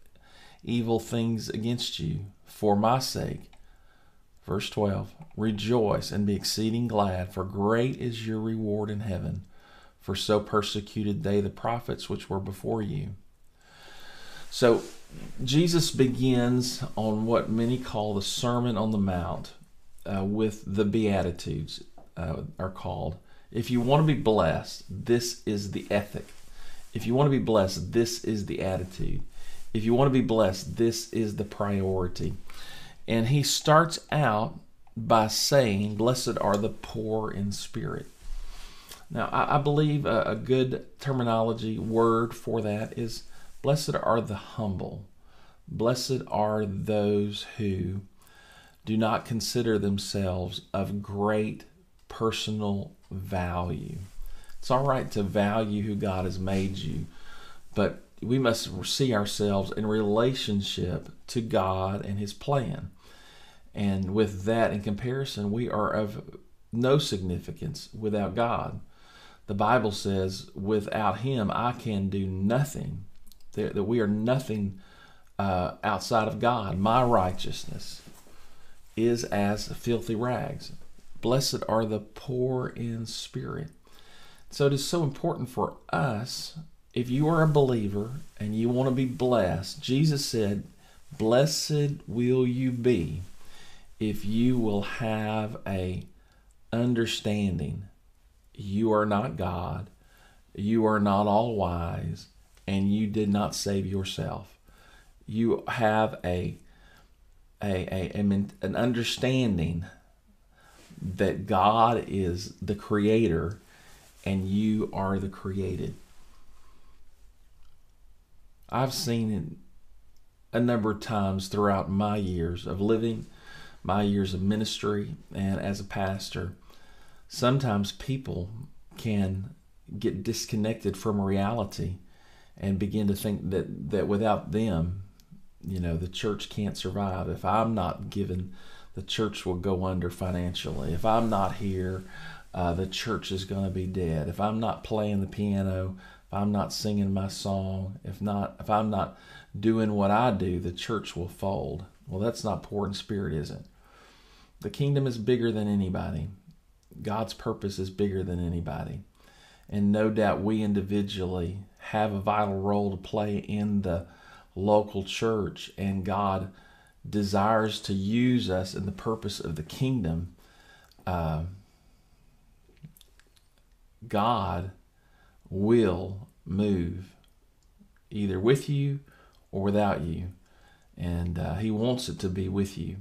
evil things against you for my sake. Verse 12 Rejoice and be exceeding glad, for great is your reward in heaven. For so persecuted they the prophets which were before you. So, Jesus begins on what many call the Sermon on the Mount uh, with the Beatitudes, uh, are called. If you want to be blessed, this is the ethic. If you want to be blessed, this is the attitude. If you want to be blessed, this is the priority. And he starts out by saying, Blessed are the poor in spirit. Now, I, I believe a, a good terminology word for that is Blessed are the humble. Blessed are those who do not consider themselves of great personal value. It's all right to value who God has made you, but we must see ourselves in relationship to God and His plan. And with that in comparison, we are of no significance without God. The Bible says, without Him, I can do nothing. That we are nothing uh, outside of God. My righteousness is as filthy rags. Blessed are the poor in spirit. So it is so important for us, if you are a believer and you want to be blessed, Jesus said, Blessed will you be if you will have a understanding you are not God, you are not all wise, and you did not save yourself. You have a a, a, an understanding that God is the creator and you are the created. I've seen it a number of times throughout my years of living, my years of ministry, and as a pastor. Sometimes people can get disconnected from reality and begin to think that, that without them, you know, the church can't survive. If I'm not given, the church will go under financially. If I'm not here, uh, the church is going to be dead. If I'm not playing the piano, if I'm not singing my song, if not, if I'm not doing what I do, the church will fold. Well, that's not poor in spirit, is it? The kingdom is bigger than anybody. God's purpose is bigger than anybody. And no doubt we individually have a vital role to play in the local church, and God desires to use us in the purpose of the kingdom. Uh, God will move either with you or without you, and uh, He wants it to be with you.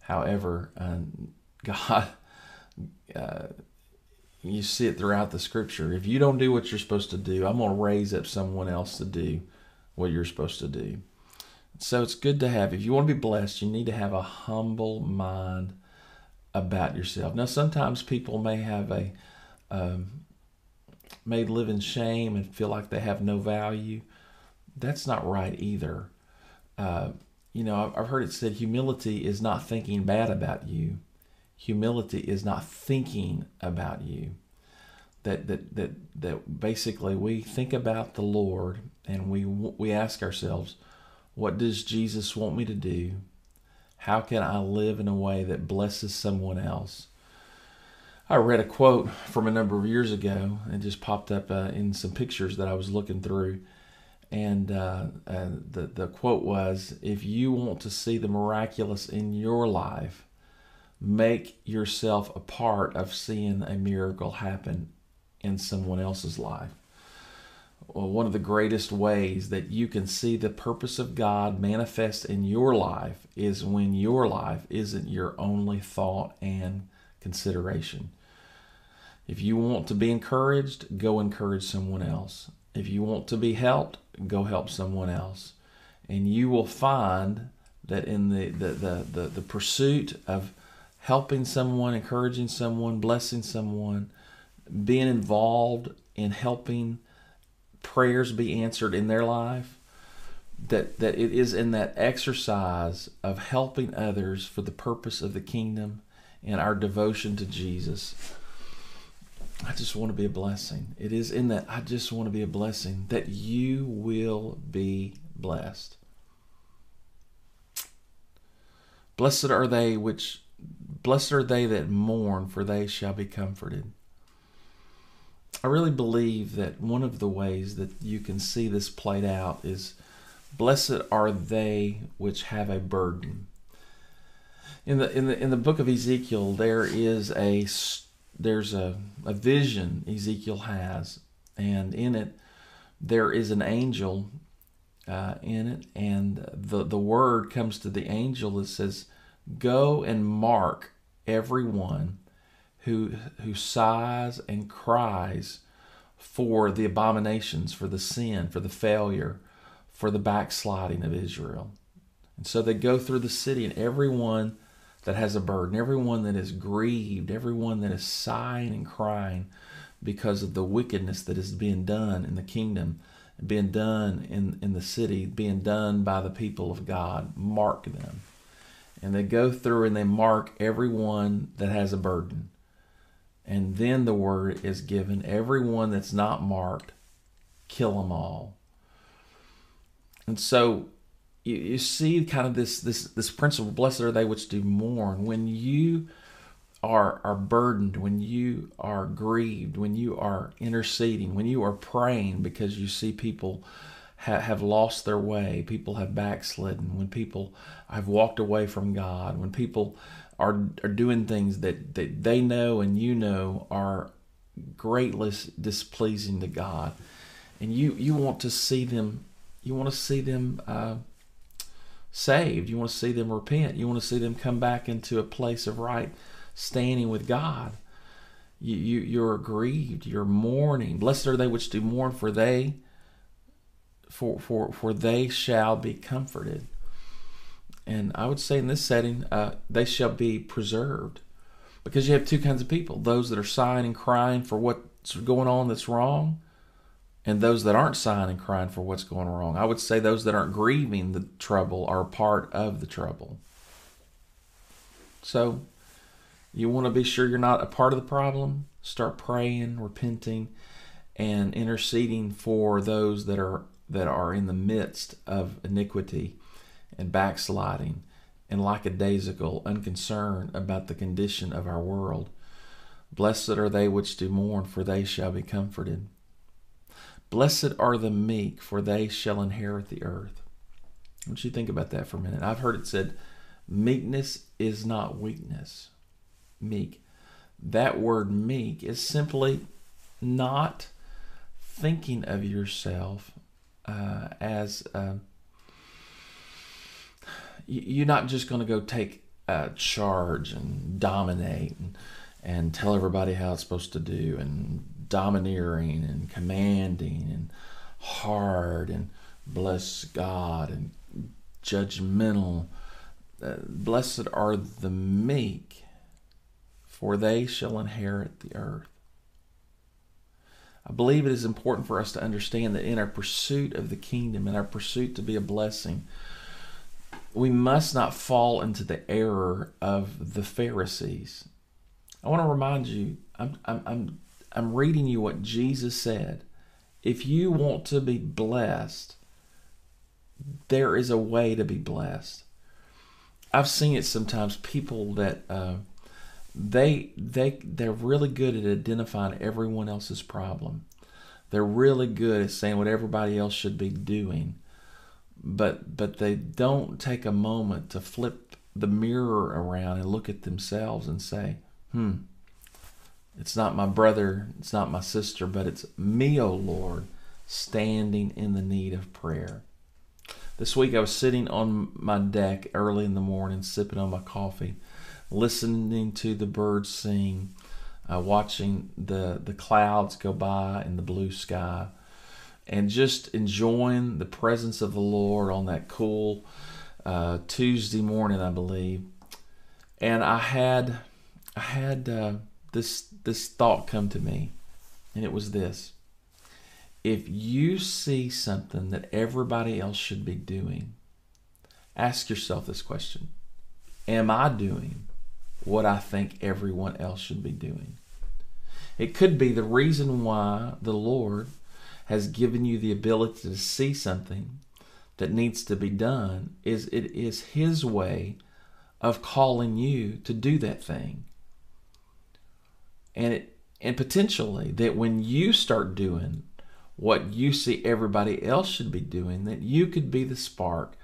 However, uh, God, uh, you see it throughout the scripture. If you don't do what you're supposed to do, I'm going to raise up someone else to do what you're supposed to do. So it's good to have. If you want to be blessed, you need to have a humble mind about yourself. Now, sometimes people may have a um, may live in shame and feel like they have no value. That's not right either. Uh, you know, I've heard it said humility is not thinking bad about you. Humility is not thinking about you. That that that that basically we think about the Lord and we we ask ourselves, what does Jesus want me to do? How can I live in a way that blesses someone else? I read a quote from a number of years ago and just popped up uh, in some pictures that I was looking through. And uh, uh, the, the quote was If you want to see the miraculous in your life, make yourself a part of seeing a miracle happen in someone else's life. Well, one of the greatest ways that you can see the purpose of God manifest in your life is when your life isn't your only thought and consideration. If you want to be encouraged, go encourage someone else. If you want to be helped, go help someone else. And you will find that in the, the, the, the, the pursuit of helping someone, encouraging someone, blessing someone, being involved in helping prayers be answered in their life, that, that it is in that exercise of helping others for the purpose of the kingdom and our devotion to Jesus I just want to be a blessing. It is in that I just want to be a blessing that you will be blessed. Blessed are they which blessed are they that mourn, for they shall be comforted. I really believe that one of the ways that you can see this played out is blessed are they which have a burden. In the in the in the book of Ezekiel there is a there's a, a vision Ezekiel has, and in it there is an angel uh, in it, and the, the word comes to the angel that says, Go and mark everyone who, who sighs and cries for the abominations, for the sin, for the failure, for the backsliding of Israel. And so they go through the city, and everyone that has a burden, everyone that is grieved, everyone that is sighing and crying because of the wickedness that is being done in the kingdom, being done in, in the city, being done by the people of God. Mark them. And they go through and they mark everyone that has a burden. And then the word is given everyone that's not marked, kill them all. And so you, you see kind of this this this principle blessed are they which do mourn. When you are are burdened when you are grieved when you are interceding when you are praying because you see people ha- have lost their way people have backslidden when people have walked away from god when people are are doing things that, that they know and you know are greatly displeasing to god and you you want to see them you want to see them uh, saved. You want to see them repent. You want to see them come back into a place of right standing with God. You, you you're grieved. You're mourning. Blessed are they which do mourn, for they for for for they shall be comforted. And I would say in this setting, uh, they shall be preserved, because you have two kinds of people: those that are sighing and crying for what's going on that's wrong, and those that aren't sighing and crying for what's going wrong. I would say those that aren't grieving the trouble are part of the trouble. So, you want to be sure you're not a part of the problem. Start praying, repenting, and interceding for those that are that are in the midst of iniquity and backsliding and lackadaisical, unconcerned about the condition of our world. Blessed are they which do mourn, for they shall be comforted. Blessed are the meek, for they shall inherit the earth. Want you think about that for a minute. I've heard it said, meekness is not weakness. Meek. That word meek is simply not thinking of yourself uh, as uh, you're not just going to go take a charge and dominate and, and tell everybody how it's supposed to do and domineering and commanding and hard and bless God and judgmental. Uh, blessed are the meek, for they shall inherit the earth. I believe it is important for us to understand that in our pursuit of the kingdom, in our pursuit to be a blessing, we must not fall into the error of the Pharisees. I want to remind you, I'm, I'm, I'm I'm reading you what Jesus said. If you want to be blessed, there is a way to be blessed. I've seen it sometimes. People that uh, they they they're really good at identifying everyone else's problem. They're really good at saying what everybody else should be doing, but but they don't take a moment to flip the mirror around and look at themselves and say, "Hmm, it's not my brother, it's not my sister, but it's me, O oh Lord, standing in the need of prayer. This week I was sitting on my deck early in the morning, sipping on my coffee, listening to the birds sing, uh, watching the, the clouds go by in the blue sky, and just enjoying the presence of the Lord on that cool uh, Tuesday morning, I believe. And I had, I had, uh, this this thought come to me, and it was this: if you see something that everybody else should be doing, ask yourself this question: Am I doing what I think everyone else should be doing? It could be the reason why the Lord has given you the ability to see something that needs to be done is it is his way of calling you to do that thing and it and potentially that when you start doing what you see everybody else should be doing that you could be the spark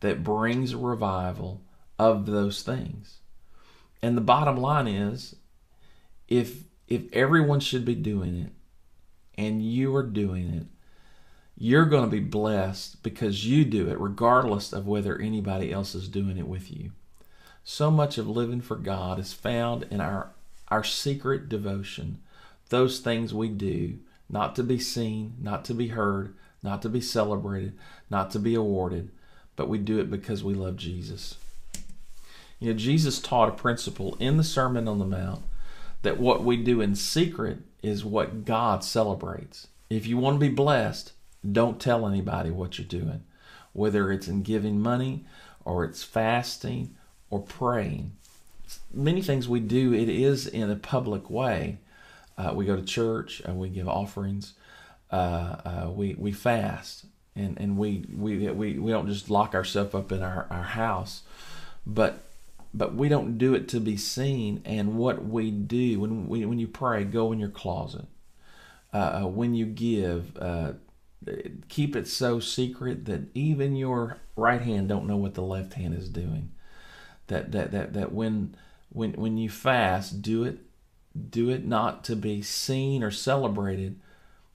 that brings a revival of those things. And the bottom line is if if everyone should be doing it and you are doing it you're going to be blessed because you do it regardless of whether anybody else is doing it with you. So much of living for god is found in our our secret devotion, those things we do, not to be seen, not to be heard, not to be celebrated, not to be awarded, but we do it because we love Jesus. You know, Jesus taught a principle in the Sermon on the Mount that what we do in secret is what God celebrates. If you want to be blessed, don't tell anybody what you're doing, whether it's in giving money or it's fasting or praying many things we do, it is in a public way. Uh, we go to church and we give offerings. Uh, uh, we we fast and and we we we, we don't just lock ourselves up in our, our house but but we don't do it to be seen and what we do when we, when you pray go in your closet uh, uh, when you give uh, keep it so secret that even your right hand don't know what the left hand is doing that that that, that when when when you fast do it do it not to be seen or celebrated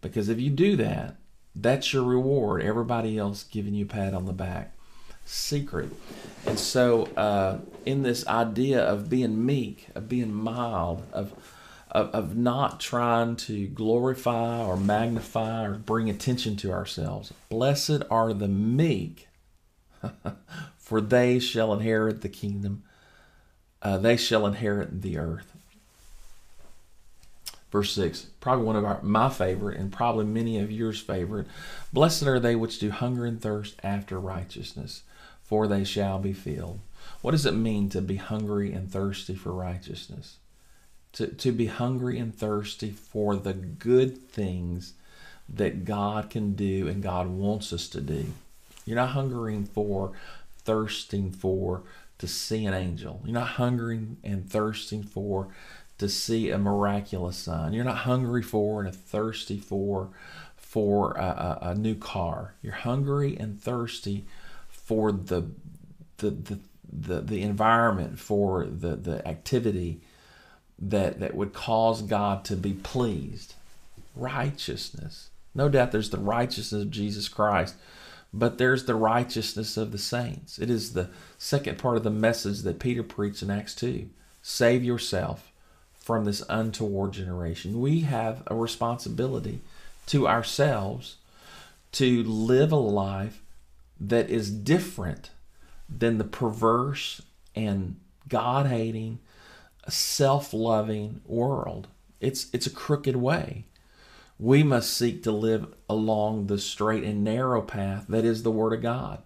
because if you do that that's your reward. Everybody else giving you a pat on the back. Secret. And so, uh, in this idea of being meek, of being mild, of, of, of not trying to glorify or magnify or bring attention to ourselves, blessed are the meek, for they shall inherit the kingdom. Uh, they shall inherit the earth. Verse 6, probably one of our, my favorite and probably many of yours favorite. Blessed are they which do hunger and thirst after righteousness, for they shall be filled. What does it mean to be hungry and thirsty for righteousness? To, to be hungry and thirsty for the good things that God can do and God wants us to do. You're not hungering for, thirsting for to see an angel. You're not hungering and thirsting for to see a miraculous sign. You're not hungry for and thirsty for for a, a, a, new car. You're hungry and thirsty for the the the the, the environment, for the, the activity that that would cause God to be pleased. Righteousness. No doubt there's the righteousness of Jesus Christ, but there's the righteousness of the saints. It is the second part of the message that Peter preached in Acts 2. Save yourself from this untoward generation. We have a responsibility to ourselves to live a life that is different than the perverse and God hating, self loving world. It's, it's a crooked way. We must seek to live along the straight and narrow path that is the Word of God.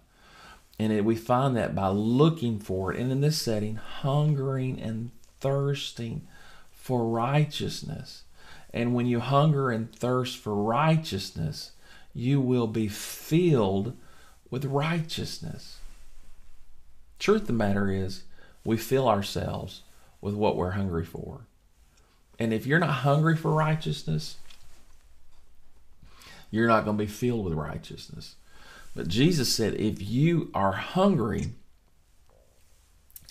And it, we find that by looking for it, and in this setting, hungering and thirsting for righteousness. And when you hunger and thirst for righteousness, you will be filled with righteousness. Truth of the matter is, we fill ourselves with what we're hungry for. And if you're not hungry for righteousness, you're not going to be filled with righteousness. But Jesus said, if you are hungry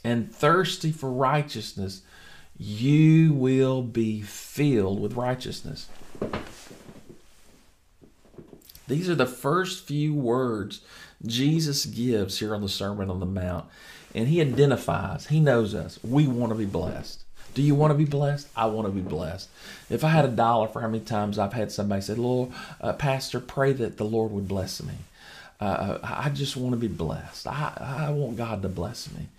and thirsty for righteousness, you will be filled with righteousness. These are the first few words Jesus gives here on the Sermon on the Mount. And he identifies, he knows us. We want to be blessed. Do you want to be blessed? I want to be blessed. If I had a dollar for how many times I've had somebody say, Lord, uh, Pastor, pray that the Lord would bless me. Uh, I just want to be blessed. I, I want God to bless me.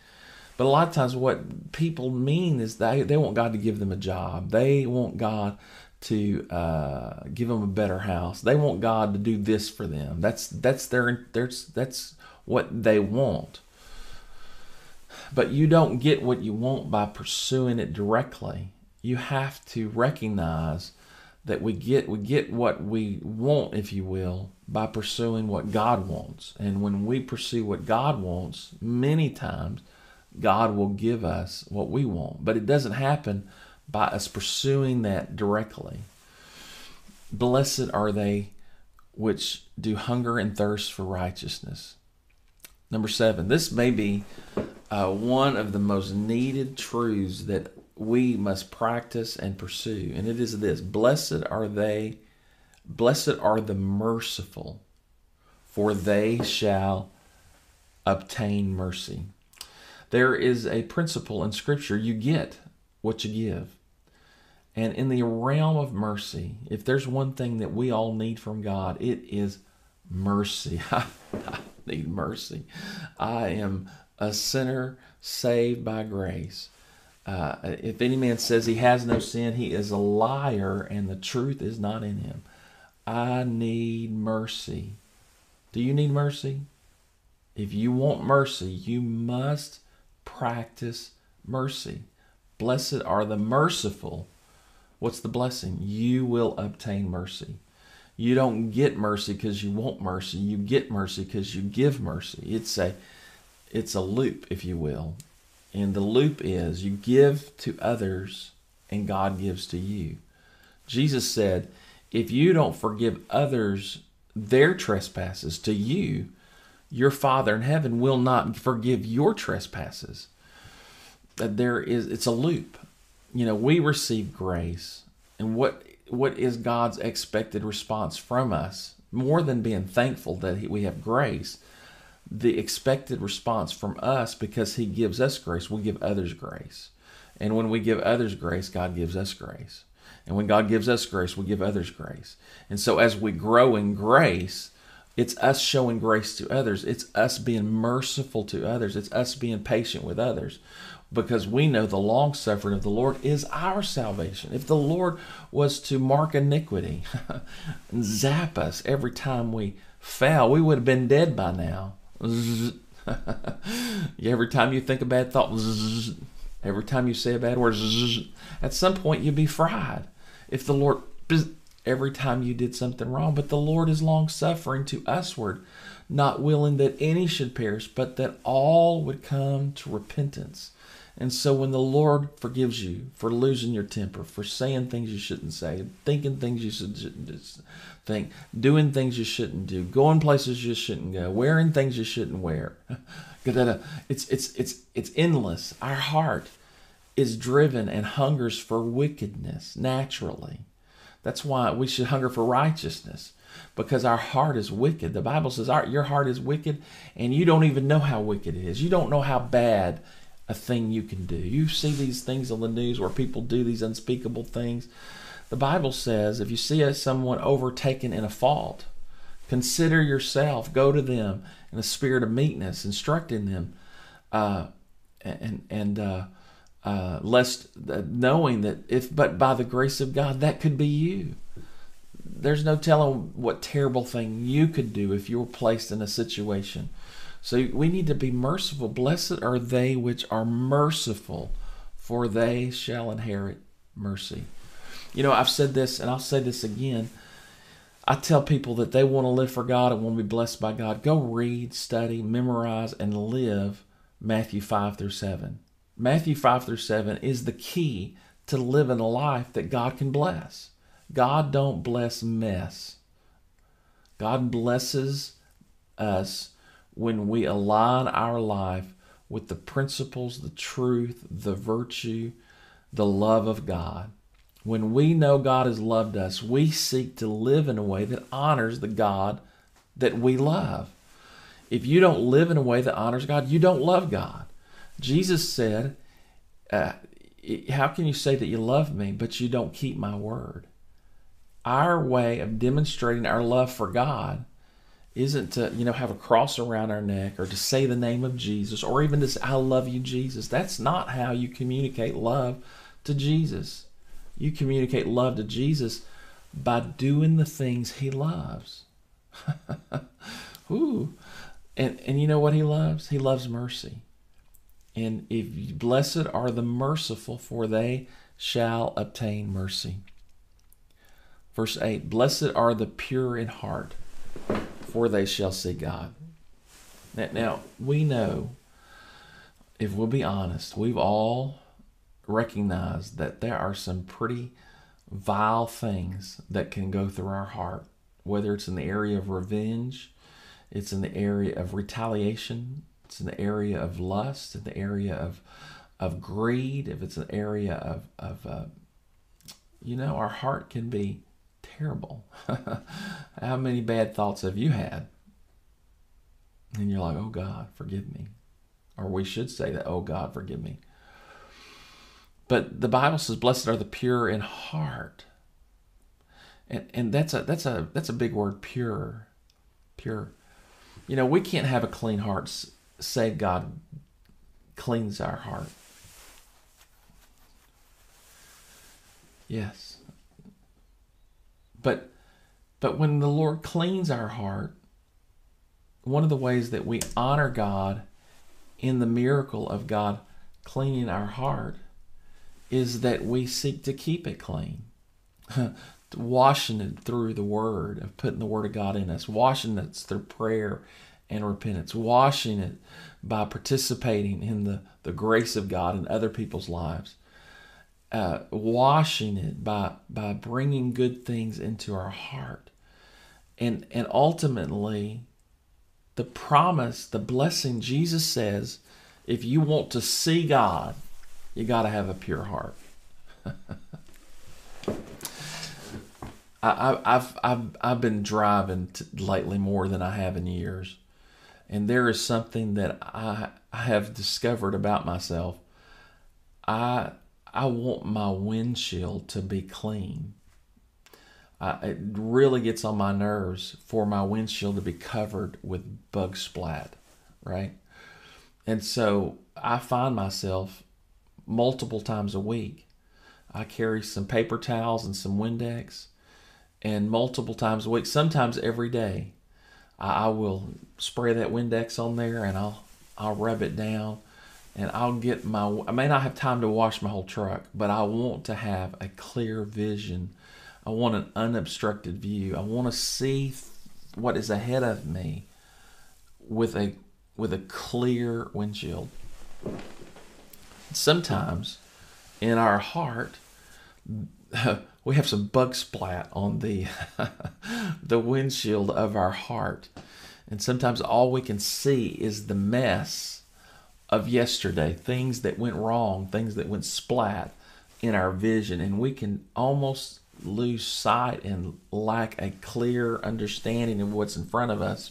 But a lot of times, what people mean is they, they want God to give them a job. They want God to uh, give them a better house. They want God to do this for them. That's that's their that's that's what they want. But you don't get what you want by pursuing it directly. You have to recognize that we get we get what we want, if you will, by pursuing what God wants. And when we pursue what God wants, many times God will give us what we want. But it doesn't happen by us pursuing that directly. Blessed are they which do hunger and thirst for righteousness. Number seven, this may be uh, one of the most needed truths that we must practice and pursue. And it is this Blessed are they, blessed are the merciful, for they shall obtain mercy. There is a principle in Scripture you get what you give. And in the realm of mercy, if there's one thing that we all need from God, it is mercy. I need mercy. I am a sinner saved by grace. Uh, if any man says he has no sin, he is a liar and the truth is not in him. I need mercy. Do you need mercy? If you want mercy, you must practice mercy. Blessed are the merciful. What's the blessing? You will obtain mercy. You don't get mercy because you want mercy. You get mercy because you give mercy. It's a it's a loop, if you will. And the loop is you give to others and God gives to you. Jesus said, if you don't forgive others their trespasses to you, your Father in heaven will not forgive your trespasses. That there is it's a loop. You know, we receive grace. And what what is God's expected response from us? More than being thankful that we have grace, the expected response from us because he gives us grace, we give others grace. And when we give others grace, God gives us grace. And when God gives us grace, we give others grace. And so as we grow in grace, it's us showing grace to others. It's us being merciful to others. It's us being patient with others because we know the long suffering of the Lord is our salvation. If the Lord was to mark iniquity and zap us every time we fell, we would have been dead by now. every time you think a bad thought, every time you say a bad word, at some point you'd be fried if the Lord every time you did something wrong. But the Lord is long suffering to usward, not willing that any should perish, but that all would come to repentance. And so when the Lord forgives you for losing your temper, for saying things you shouldn't say, thinking things you shouldn't think, doing things you shouldn't do, going places you shouldn't go, wearing things you shouldn't wear, uh, it's it's it's it's endless. Our heart is driven and hungers for wickedness naturally. That's why we should hunger for righteousness because our heart is wicked. The Bible says our, your heart is wicked and you don't even know how wicked it is. You don't know how bad a thing you can do. You see these things on the news where people do these unspeakable things. The Bible says if you see someone overtaken in a fault, consider yourself, go to them in a spirit of meekness, instructing them, uh, and and uh, uh, lest uh, knowing that if but by the grace of God that could be you. There's no telling what terrible thing you could do if you were placed in a situation. So we need to be merciful. Blessed are they which are merciful, for they shall inherit mercy. You know, I've said this and I'll say this again. I tell people that they want to live for God and want to be blessed by God. Go read, study, memorize, and live Matthew 5 through 7. Matthew 5 through 7 is the key to living a life that God can bless. God don't bless mess. God blesses us when we align our life with the principles, the truth, the virtue, the love of God. When we know God has loved us, we seek to live in a way that honors the God that we love. If you don't live in a way that honors God, you don't love God. Jesus said, uh, How can you say that you love me, but you don't keep my word? Our way of demonstrating our love for God isn't to, you know, have a cross around our neck or to say the name of Jesus or even to say, I love you, Jesus. That's not how you communicate love to Jesus. You communicate love to Jesus by doing the things he loves. Ooh. And, and you know what he loves? He loves mercy. And if blessed are the merciful, for they shall obtain mercy. Verse 8 Blessed are the pure in heart, for they shall see God. Now, now, we know, if we'll be honest, we've all recognized that there are some pretty vile things that can go through our heart, whether it's in the area of revenge, it's in the area of retaliation, it's an area of lust, in the area of of greed, if it's an area of of uh, you know, our heart can be terrible. How many bad thoughts have you had? And you're like, oh God, forgive me. Or we should say that, oh God, forgive me. But the Bible says, blessed are the pure in heart. And and that's a that's a that's a big word, pure. Pure. You know, we can't have a clean heart say God cleans our heart. Yes. But but when the Lord cleans our heart, one of the ways that we honor God in the miracle of God cleaning our heart is that we seek to keep it clean. washing it through the Word, of putting the Word of God in us, washing it through prayer and repentance, washing it by participating in the, the grace of God in other people's lives, uh, washing it by, by bringing good things into our heart. And, and ultimately, the promise, the blessing, Jesus says, if you want to see God, you got to have a pure heart. I, have I've I've been driving lately more than I have in years, and there is something that I I have discovered about myself. I I want my windshield to be clean. it really gets on my nerves for my windshield to be covered with bug splat, right? And so I find myself multiple times a week. I carry some paper towels and some Windex and multiple times a week, sometimes every day, I, will spray that Windex on there and I'll I'll rub it down and I'll get my I may not have time to wash my whole truck, but I want to have a clear vision. I want an unobstructed view. I want to see what is ahead of me with a with a clear windshield. Sometimes in our heart we have some bug splat on the the windshield of our heart. And sometimes all we can see is the mess of yesterday, things that went wrong, things that went splat in our vision, and we can almost lose sight and lack a clear understanding of what's in front of us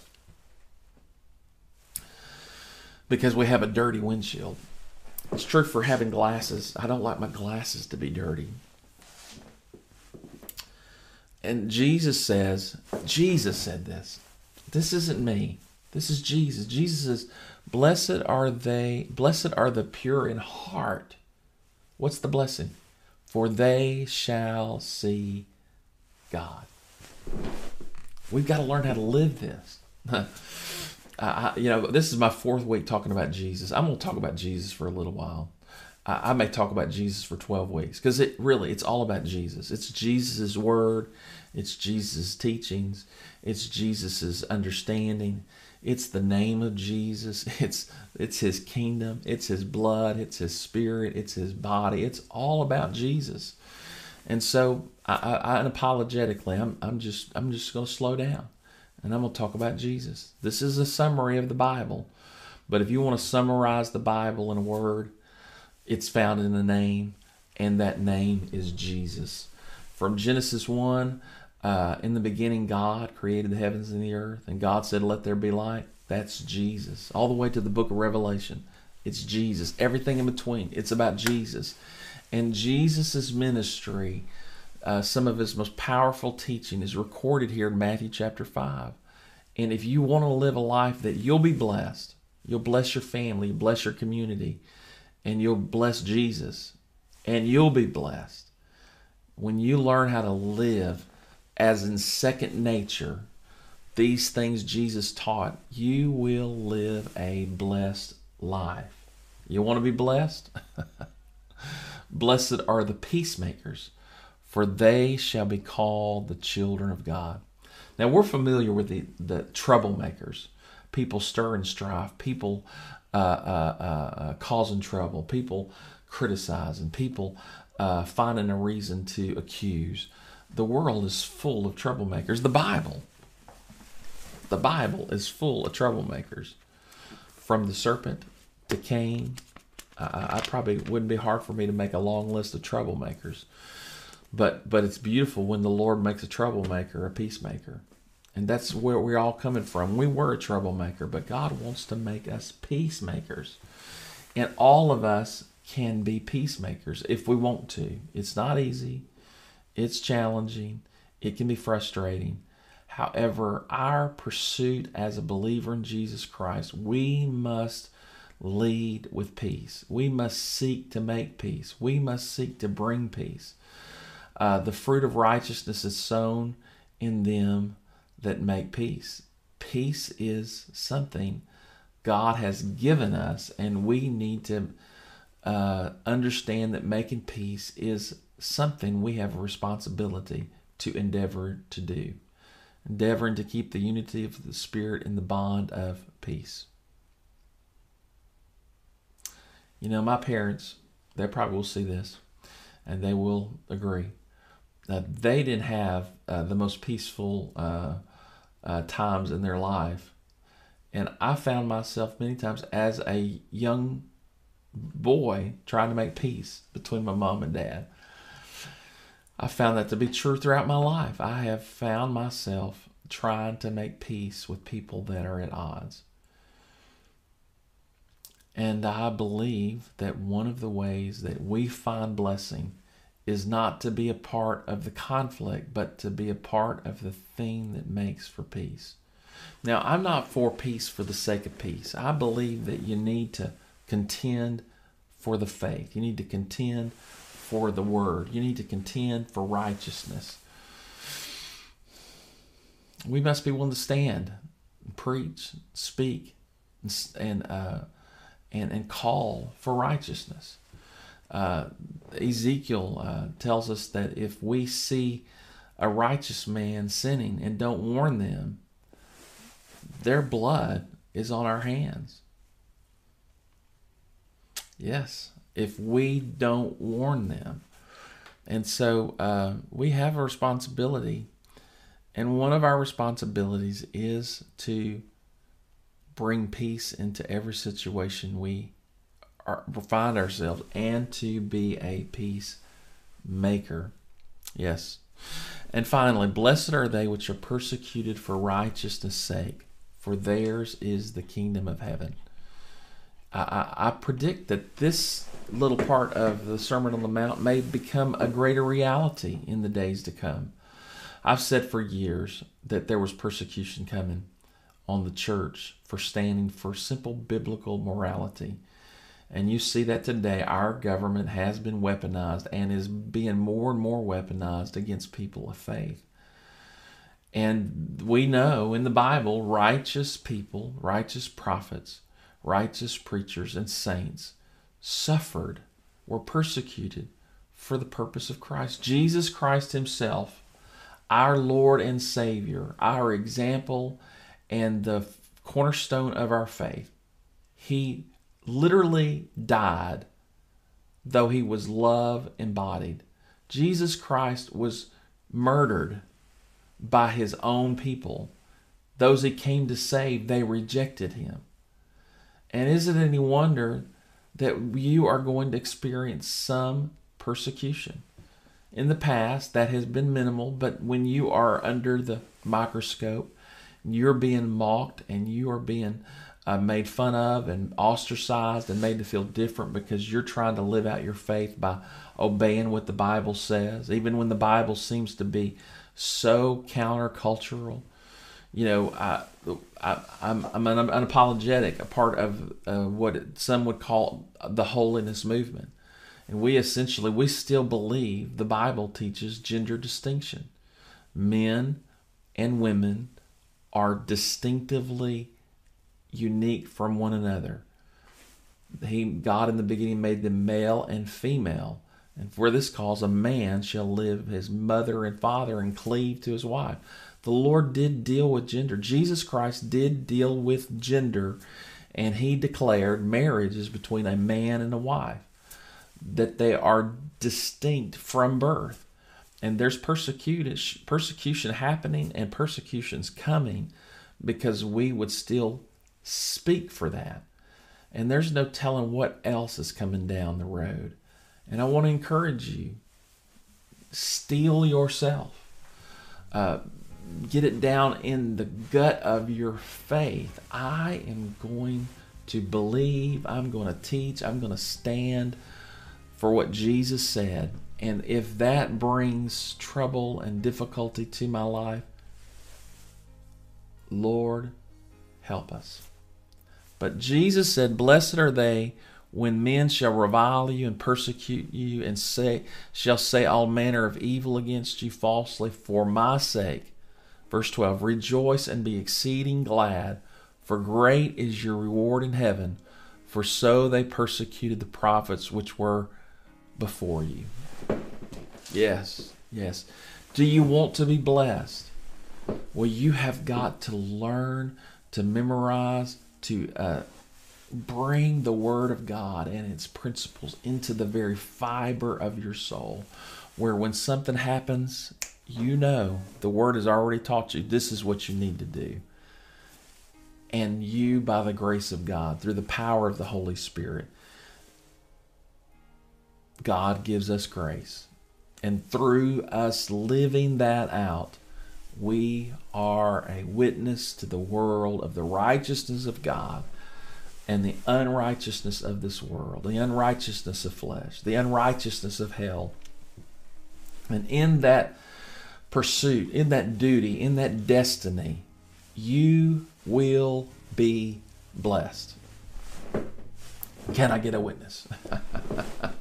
because we have a dirty windshield. It's true for having glasses. I don't like my glasses to be dirty. And Jesus says, Jesus said this. This isn't me. This is Jesus. Jesus says, Blessed are they, blessed are the pure in heart. What's the blessing? For they shall see God. We've got to learn how to live this. I, you know, this is my fourth week talking about Jesus. I'm going to talk about Jesus for a little while. I, I may talk about Jesus for 12 weeks because it really, it's all about Jesus. It's Jesus' word. It's Jesus' teachings. It's Jesus' understanding. It's the name of Jesus. It's it's his kingdom. It's his blood. It's his spirit. It's his body. It's all about Jesus. And so I, I, unapologetically, I'm I'm just I'm just going to slow down, and I'm going to talk about Jesus. This is a summary of the Bible, but if you want to summarize the Bible in a word, it's found in the name, and that name is Jesus. From Genesis one uh, in the beginning, God created the heavens and the earth, and God said, Let there be light. That's Jesus. All the way to the book of Revelation, it's Jesus. Everything in between, it's about Jesus. And Jesus' ministry, uh, some of his most powerful teaching, is recorded here in Matthew chapter 5. And if you want to live a life that you'll be blessed, you'll bless your family, bless your community, and you'll bless Jesus, and you'll be blessed when you learn how to live as in second nature, these things Jesus taught, you will live a blessed life. You want to be blessed? Blessed are the peacemakers, for they shall be called the children of God. Now we're familiar with the, the troublemakers, people stirring strife, people uh, uh, uh, uh causing trouble, people criticizing, people uh, finding a reason to accuse the world is full of troublemakers. The Bible, the Bible is full of troublemakers. From the serpent to Cain, I, I probably wouldn't be hard for me to make a long list of troublemakers. But but it's beautiful when the Lord makes a troublemaker a peacemaker. And that's where we're all coming from. We were a troublemaker, but God wants to make us peacemakers. And all of us can be peacemakers if we want to. It's not easy. It's challenging, it can be frustrating. However, our pursuit as a believer in Jesus Christ, we must lead with peace. We must seek to make peace. We must seek to bring peace. Uh, the fruit of righteousness is sown in them that make peace. Peace is something God has given us, and we need to uh, understand that making peace is something we have a responsibility to endeavor to do, endeavoring to keep the unity of the Spirit in the bond of peace. You know, my parents, they probably will see this and they will agree. Uh, they didn't have uh, the most peaceful uh, uh, times in their life. And I found myself many times as a young boy trying to make peace between my mom and dad. I found that to be true throughout my life. I have found myself trying to make peace with people that are at odds. And I believe that one of the ways that we find blessing is not to be a part of the conflict, but to be a part of the thing that makes for peace. Now, I'm not for peace for the sake of peace. I believe that you need to contend for the faith, you need to contend for the word, you need to contend for righteousness. We must be willing to stand, preach, speak, and, uh, and, and call for righteousness. Uh, Ezekiel uh, tells us that if we see a righteous man sinning and don't warn them, their blood is on our hands. Yes, if we don't warn them. And so uh, we have a responsibility. And one of our responsibilities is to bring peace into every situation we are, find ourselves and to be a peacemaker. Yes. And finally, blessed are they which are persecuted for righteousness' sake, for theirs is the kingdom of heaven. I, I predict that this little part of the Sermon on the Mount may become a greater reality in the days to come. I've said for years that there was persecution coming on the church for standing for simple biblical morality. And you see that today our government has been weaponized and is being more and more weaponized against people of faith. And we know in the Bible, righteous people, righteous prophets, righteous preachers, and saints suffered, were persecuted for the purpose of Christ. Jesus Christ Himself, our Lord and Savior, our example, and the cornerstone of our faith, He literally died, though he was love embodied. Jesus Christ was murdered by his own people. Those he came to save, they rejected him. And is it any wonder that you are going to experience some persecution? In the past, that has been minimal, but when you are under the microscope, you're being mocked and you are being uh, made fun of and ostracized and made to feel different because you're trying to live out your faith by obeying what the Bible says, even when the Bible seems to be so countercultural. You know, I, I, am I'm, I'm unapologetic, a part of uh, what some would call the holiness movement. And we essentially, we still believe the Bible teaches gender distinction. Men and women are distinctively unique from one another. He God in the beginning made them male and female. And for this cause a man shall live his mother and father and cleave to his wife. The Lord did deal with gender. Jesus Christ did deal with gender, and he declared marriage is between a man and a wife, that they are distinct from birth. And there's persecution, persecution happening and persecution's coming because we would still speak for that. And there's no telling what else is coming down the road. And I want to encourage you steel yourself. Uh, get it down in the gut of your faith. I am going to believe, I'm going to teach, I'm going to stand for what Jesus said. And if that brings trouble and difficulty to my life, Lord, help us. But Jesus said, Blessed are they when men shall revile you and persecute you and say shall say all manner of evil against you falsely for my sake. Verse 12 Rejoice and be exceeding glad, for great is your reward in heaven, for so they persecuted the prophets which were before you. Yes, yes. Do you want to be blessed? Well, you have got to learn to memorize, to uh, bring the Word of God and its principles into the very fiber of your soul, where when something happens, you know the Word has already taught you this is what you need to do. And you, by the grace of God, through the power of the Holy Spirit, God gives us grace. And through us living that out, we are a witness to the world of the righteousness of God and the unrighteousness of this world, the unrighteousness of flesh, the unrighteousness of hell. And in that pursuit, in that duty, in that destiny, you will be blessed. Can I get a witness?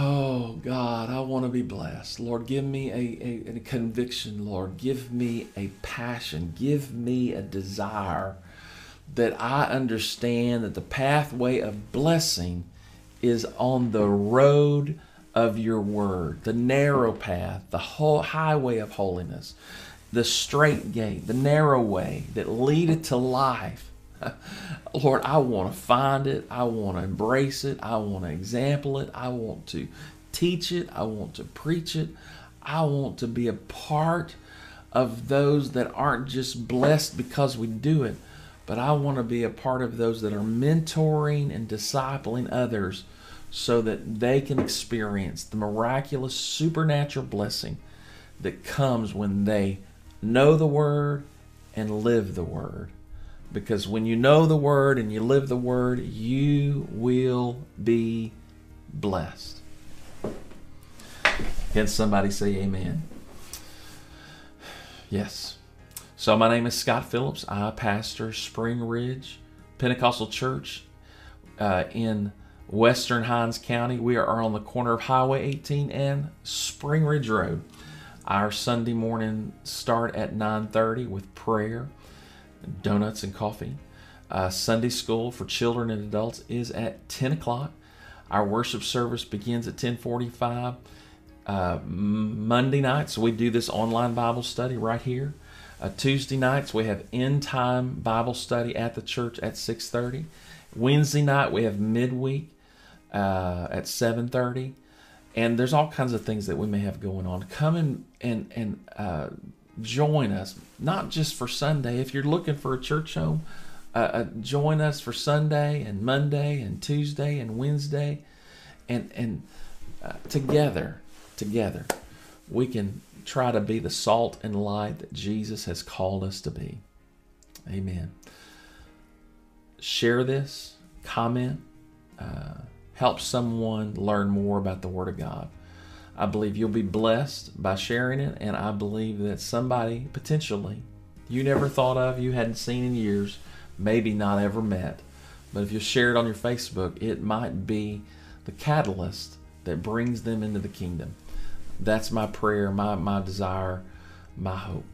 Oh God, I want to be blessed. Lord, give me a, a, a, conviction, Lord. Give me a passion. Give me a desire that I understand that the pathway of blessing is on the road of your word, the narrow path, the whole highway of holiness, the straight gate, the narrow way that leadeth to life. Lord, I want to find it. I want to embrace it. I want to example it. I want to teach it. I want to preach it. I want to be a part of those that aren't just blessed because we do it, but I want to be a part of those that are mentoring and discipling others so that they can experience the miraculous supernatural blessing that comes when they know the Word and live the Word. Because when you know the Word and you live the Word, you will be blessed. Can somebody say amen? Yes. So, my name is Scott Phillips. I pastor Spring Ridge Pentecostal Church uh, in Western Hinds County. We are on the corner of Highway 18 and Spring Ridge Road. Our Sunday morning start at 9:30 with prayer donuts and coffee. Uh, Sunday school for children and adults is at 10 o'clock. Our worship service begins at 1045. Uh, Monday nights, we do this online Bible study right here. Uh, Tuesday nights, we have end time Bible study at the church at 6.30. Wednesday night, we have midweek uh, at 7.30. And there's all kinds of things that we may have going on. Come and, and, and uh, join us, not just for Sunday. If you're looking for a church home, uh, uh, join us for Sunday and Monday and Tuesday and Wednesday, and and uh, together, together, we can try to be the salt and light that Jesus has called us to be. Amen. Share this, comment, uh, help someone learn more about the Word of God. I believe you'll be blessed by sharing it, and I believe that somebody potentially you never thought of, you hadn't seen in years, maybe not ever met, but if you share it on your Facebook, it might be the catalyst that brings them into the kingdom. That's my prayer, my, my desire, my hope.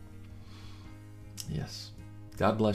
Yes. God bless you.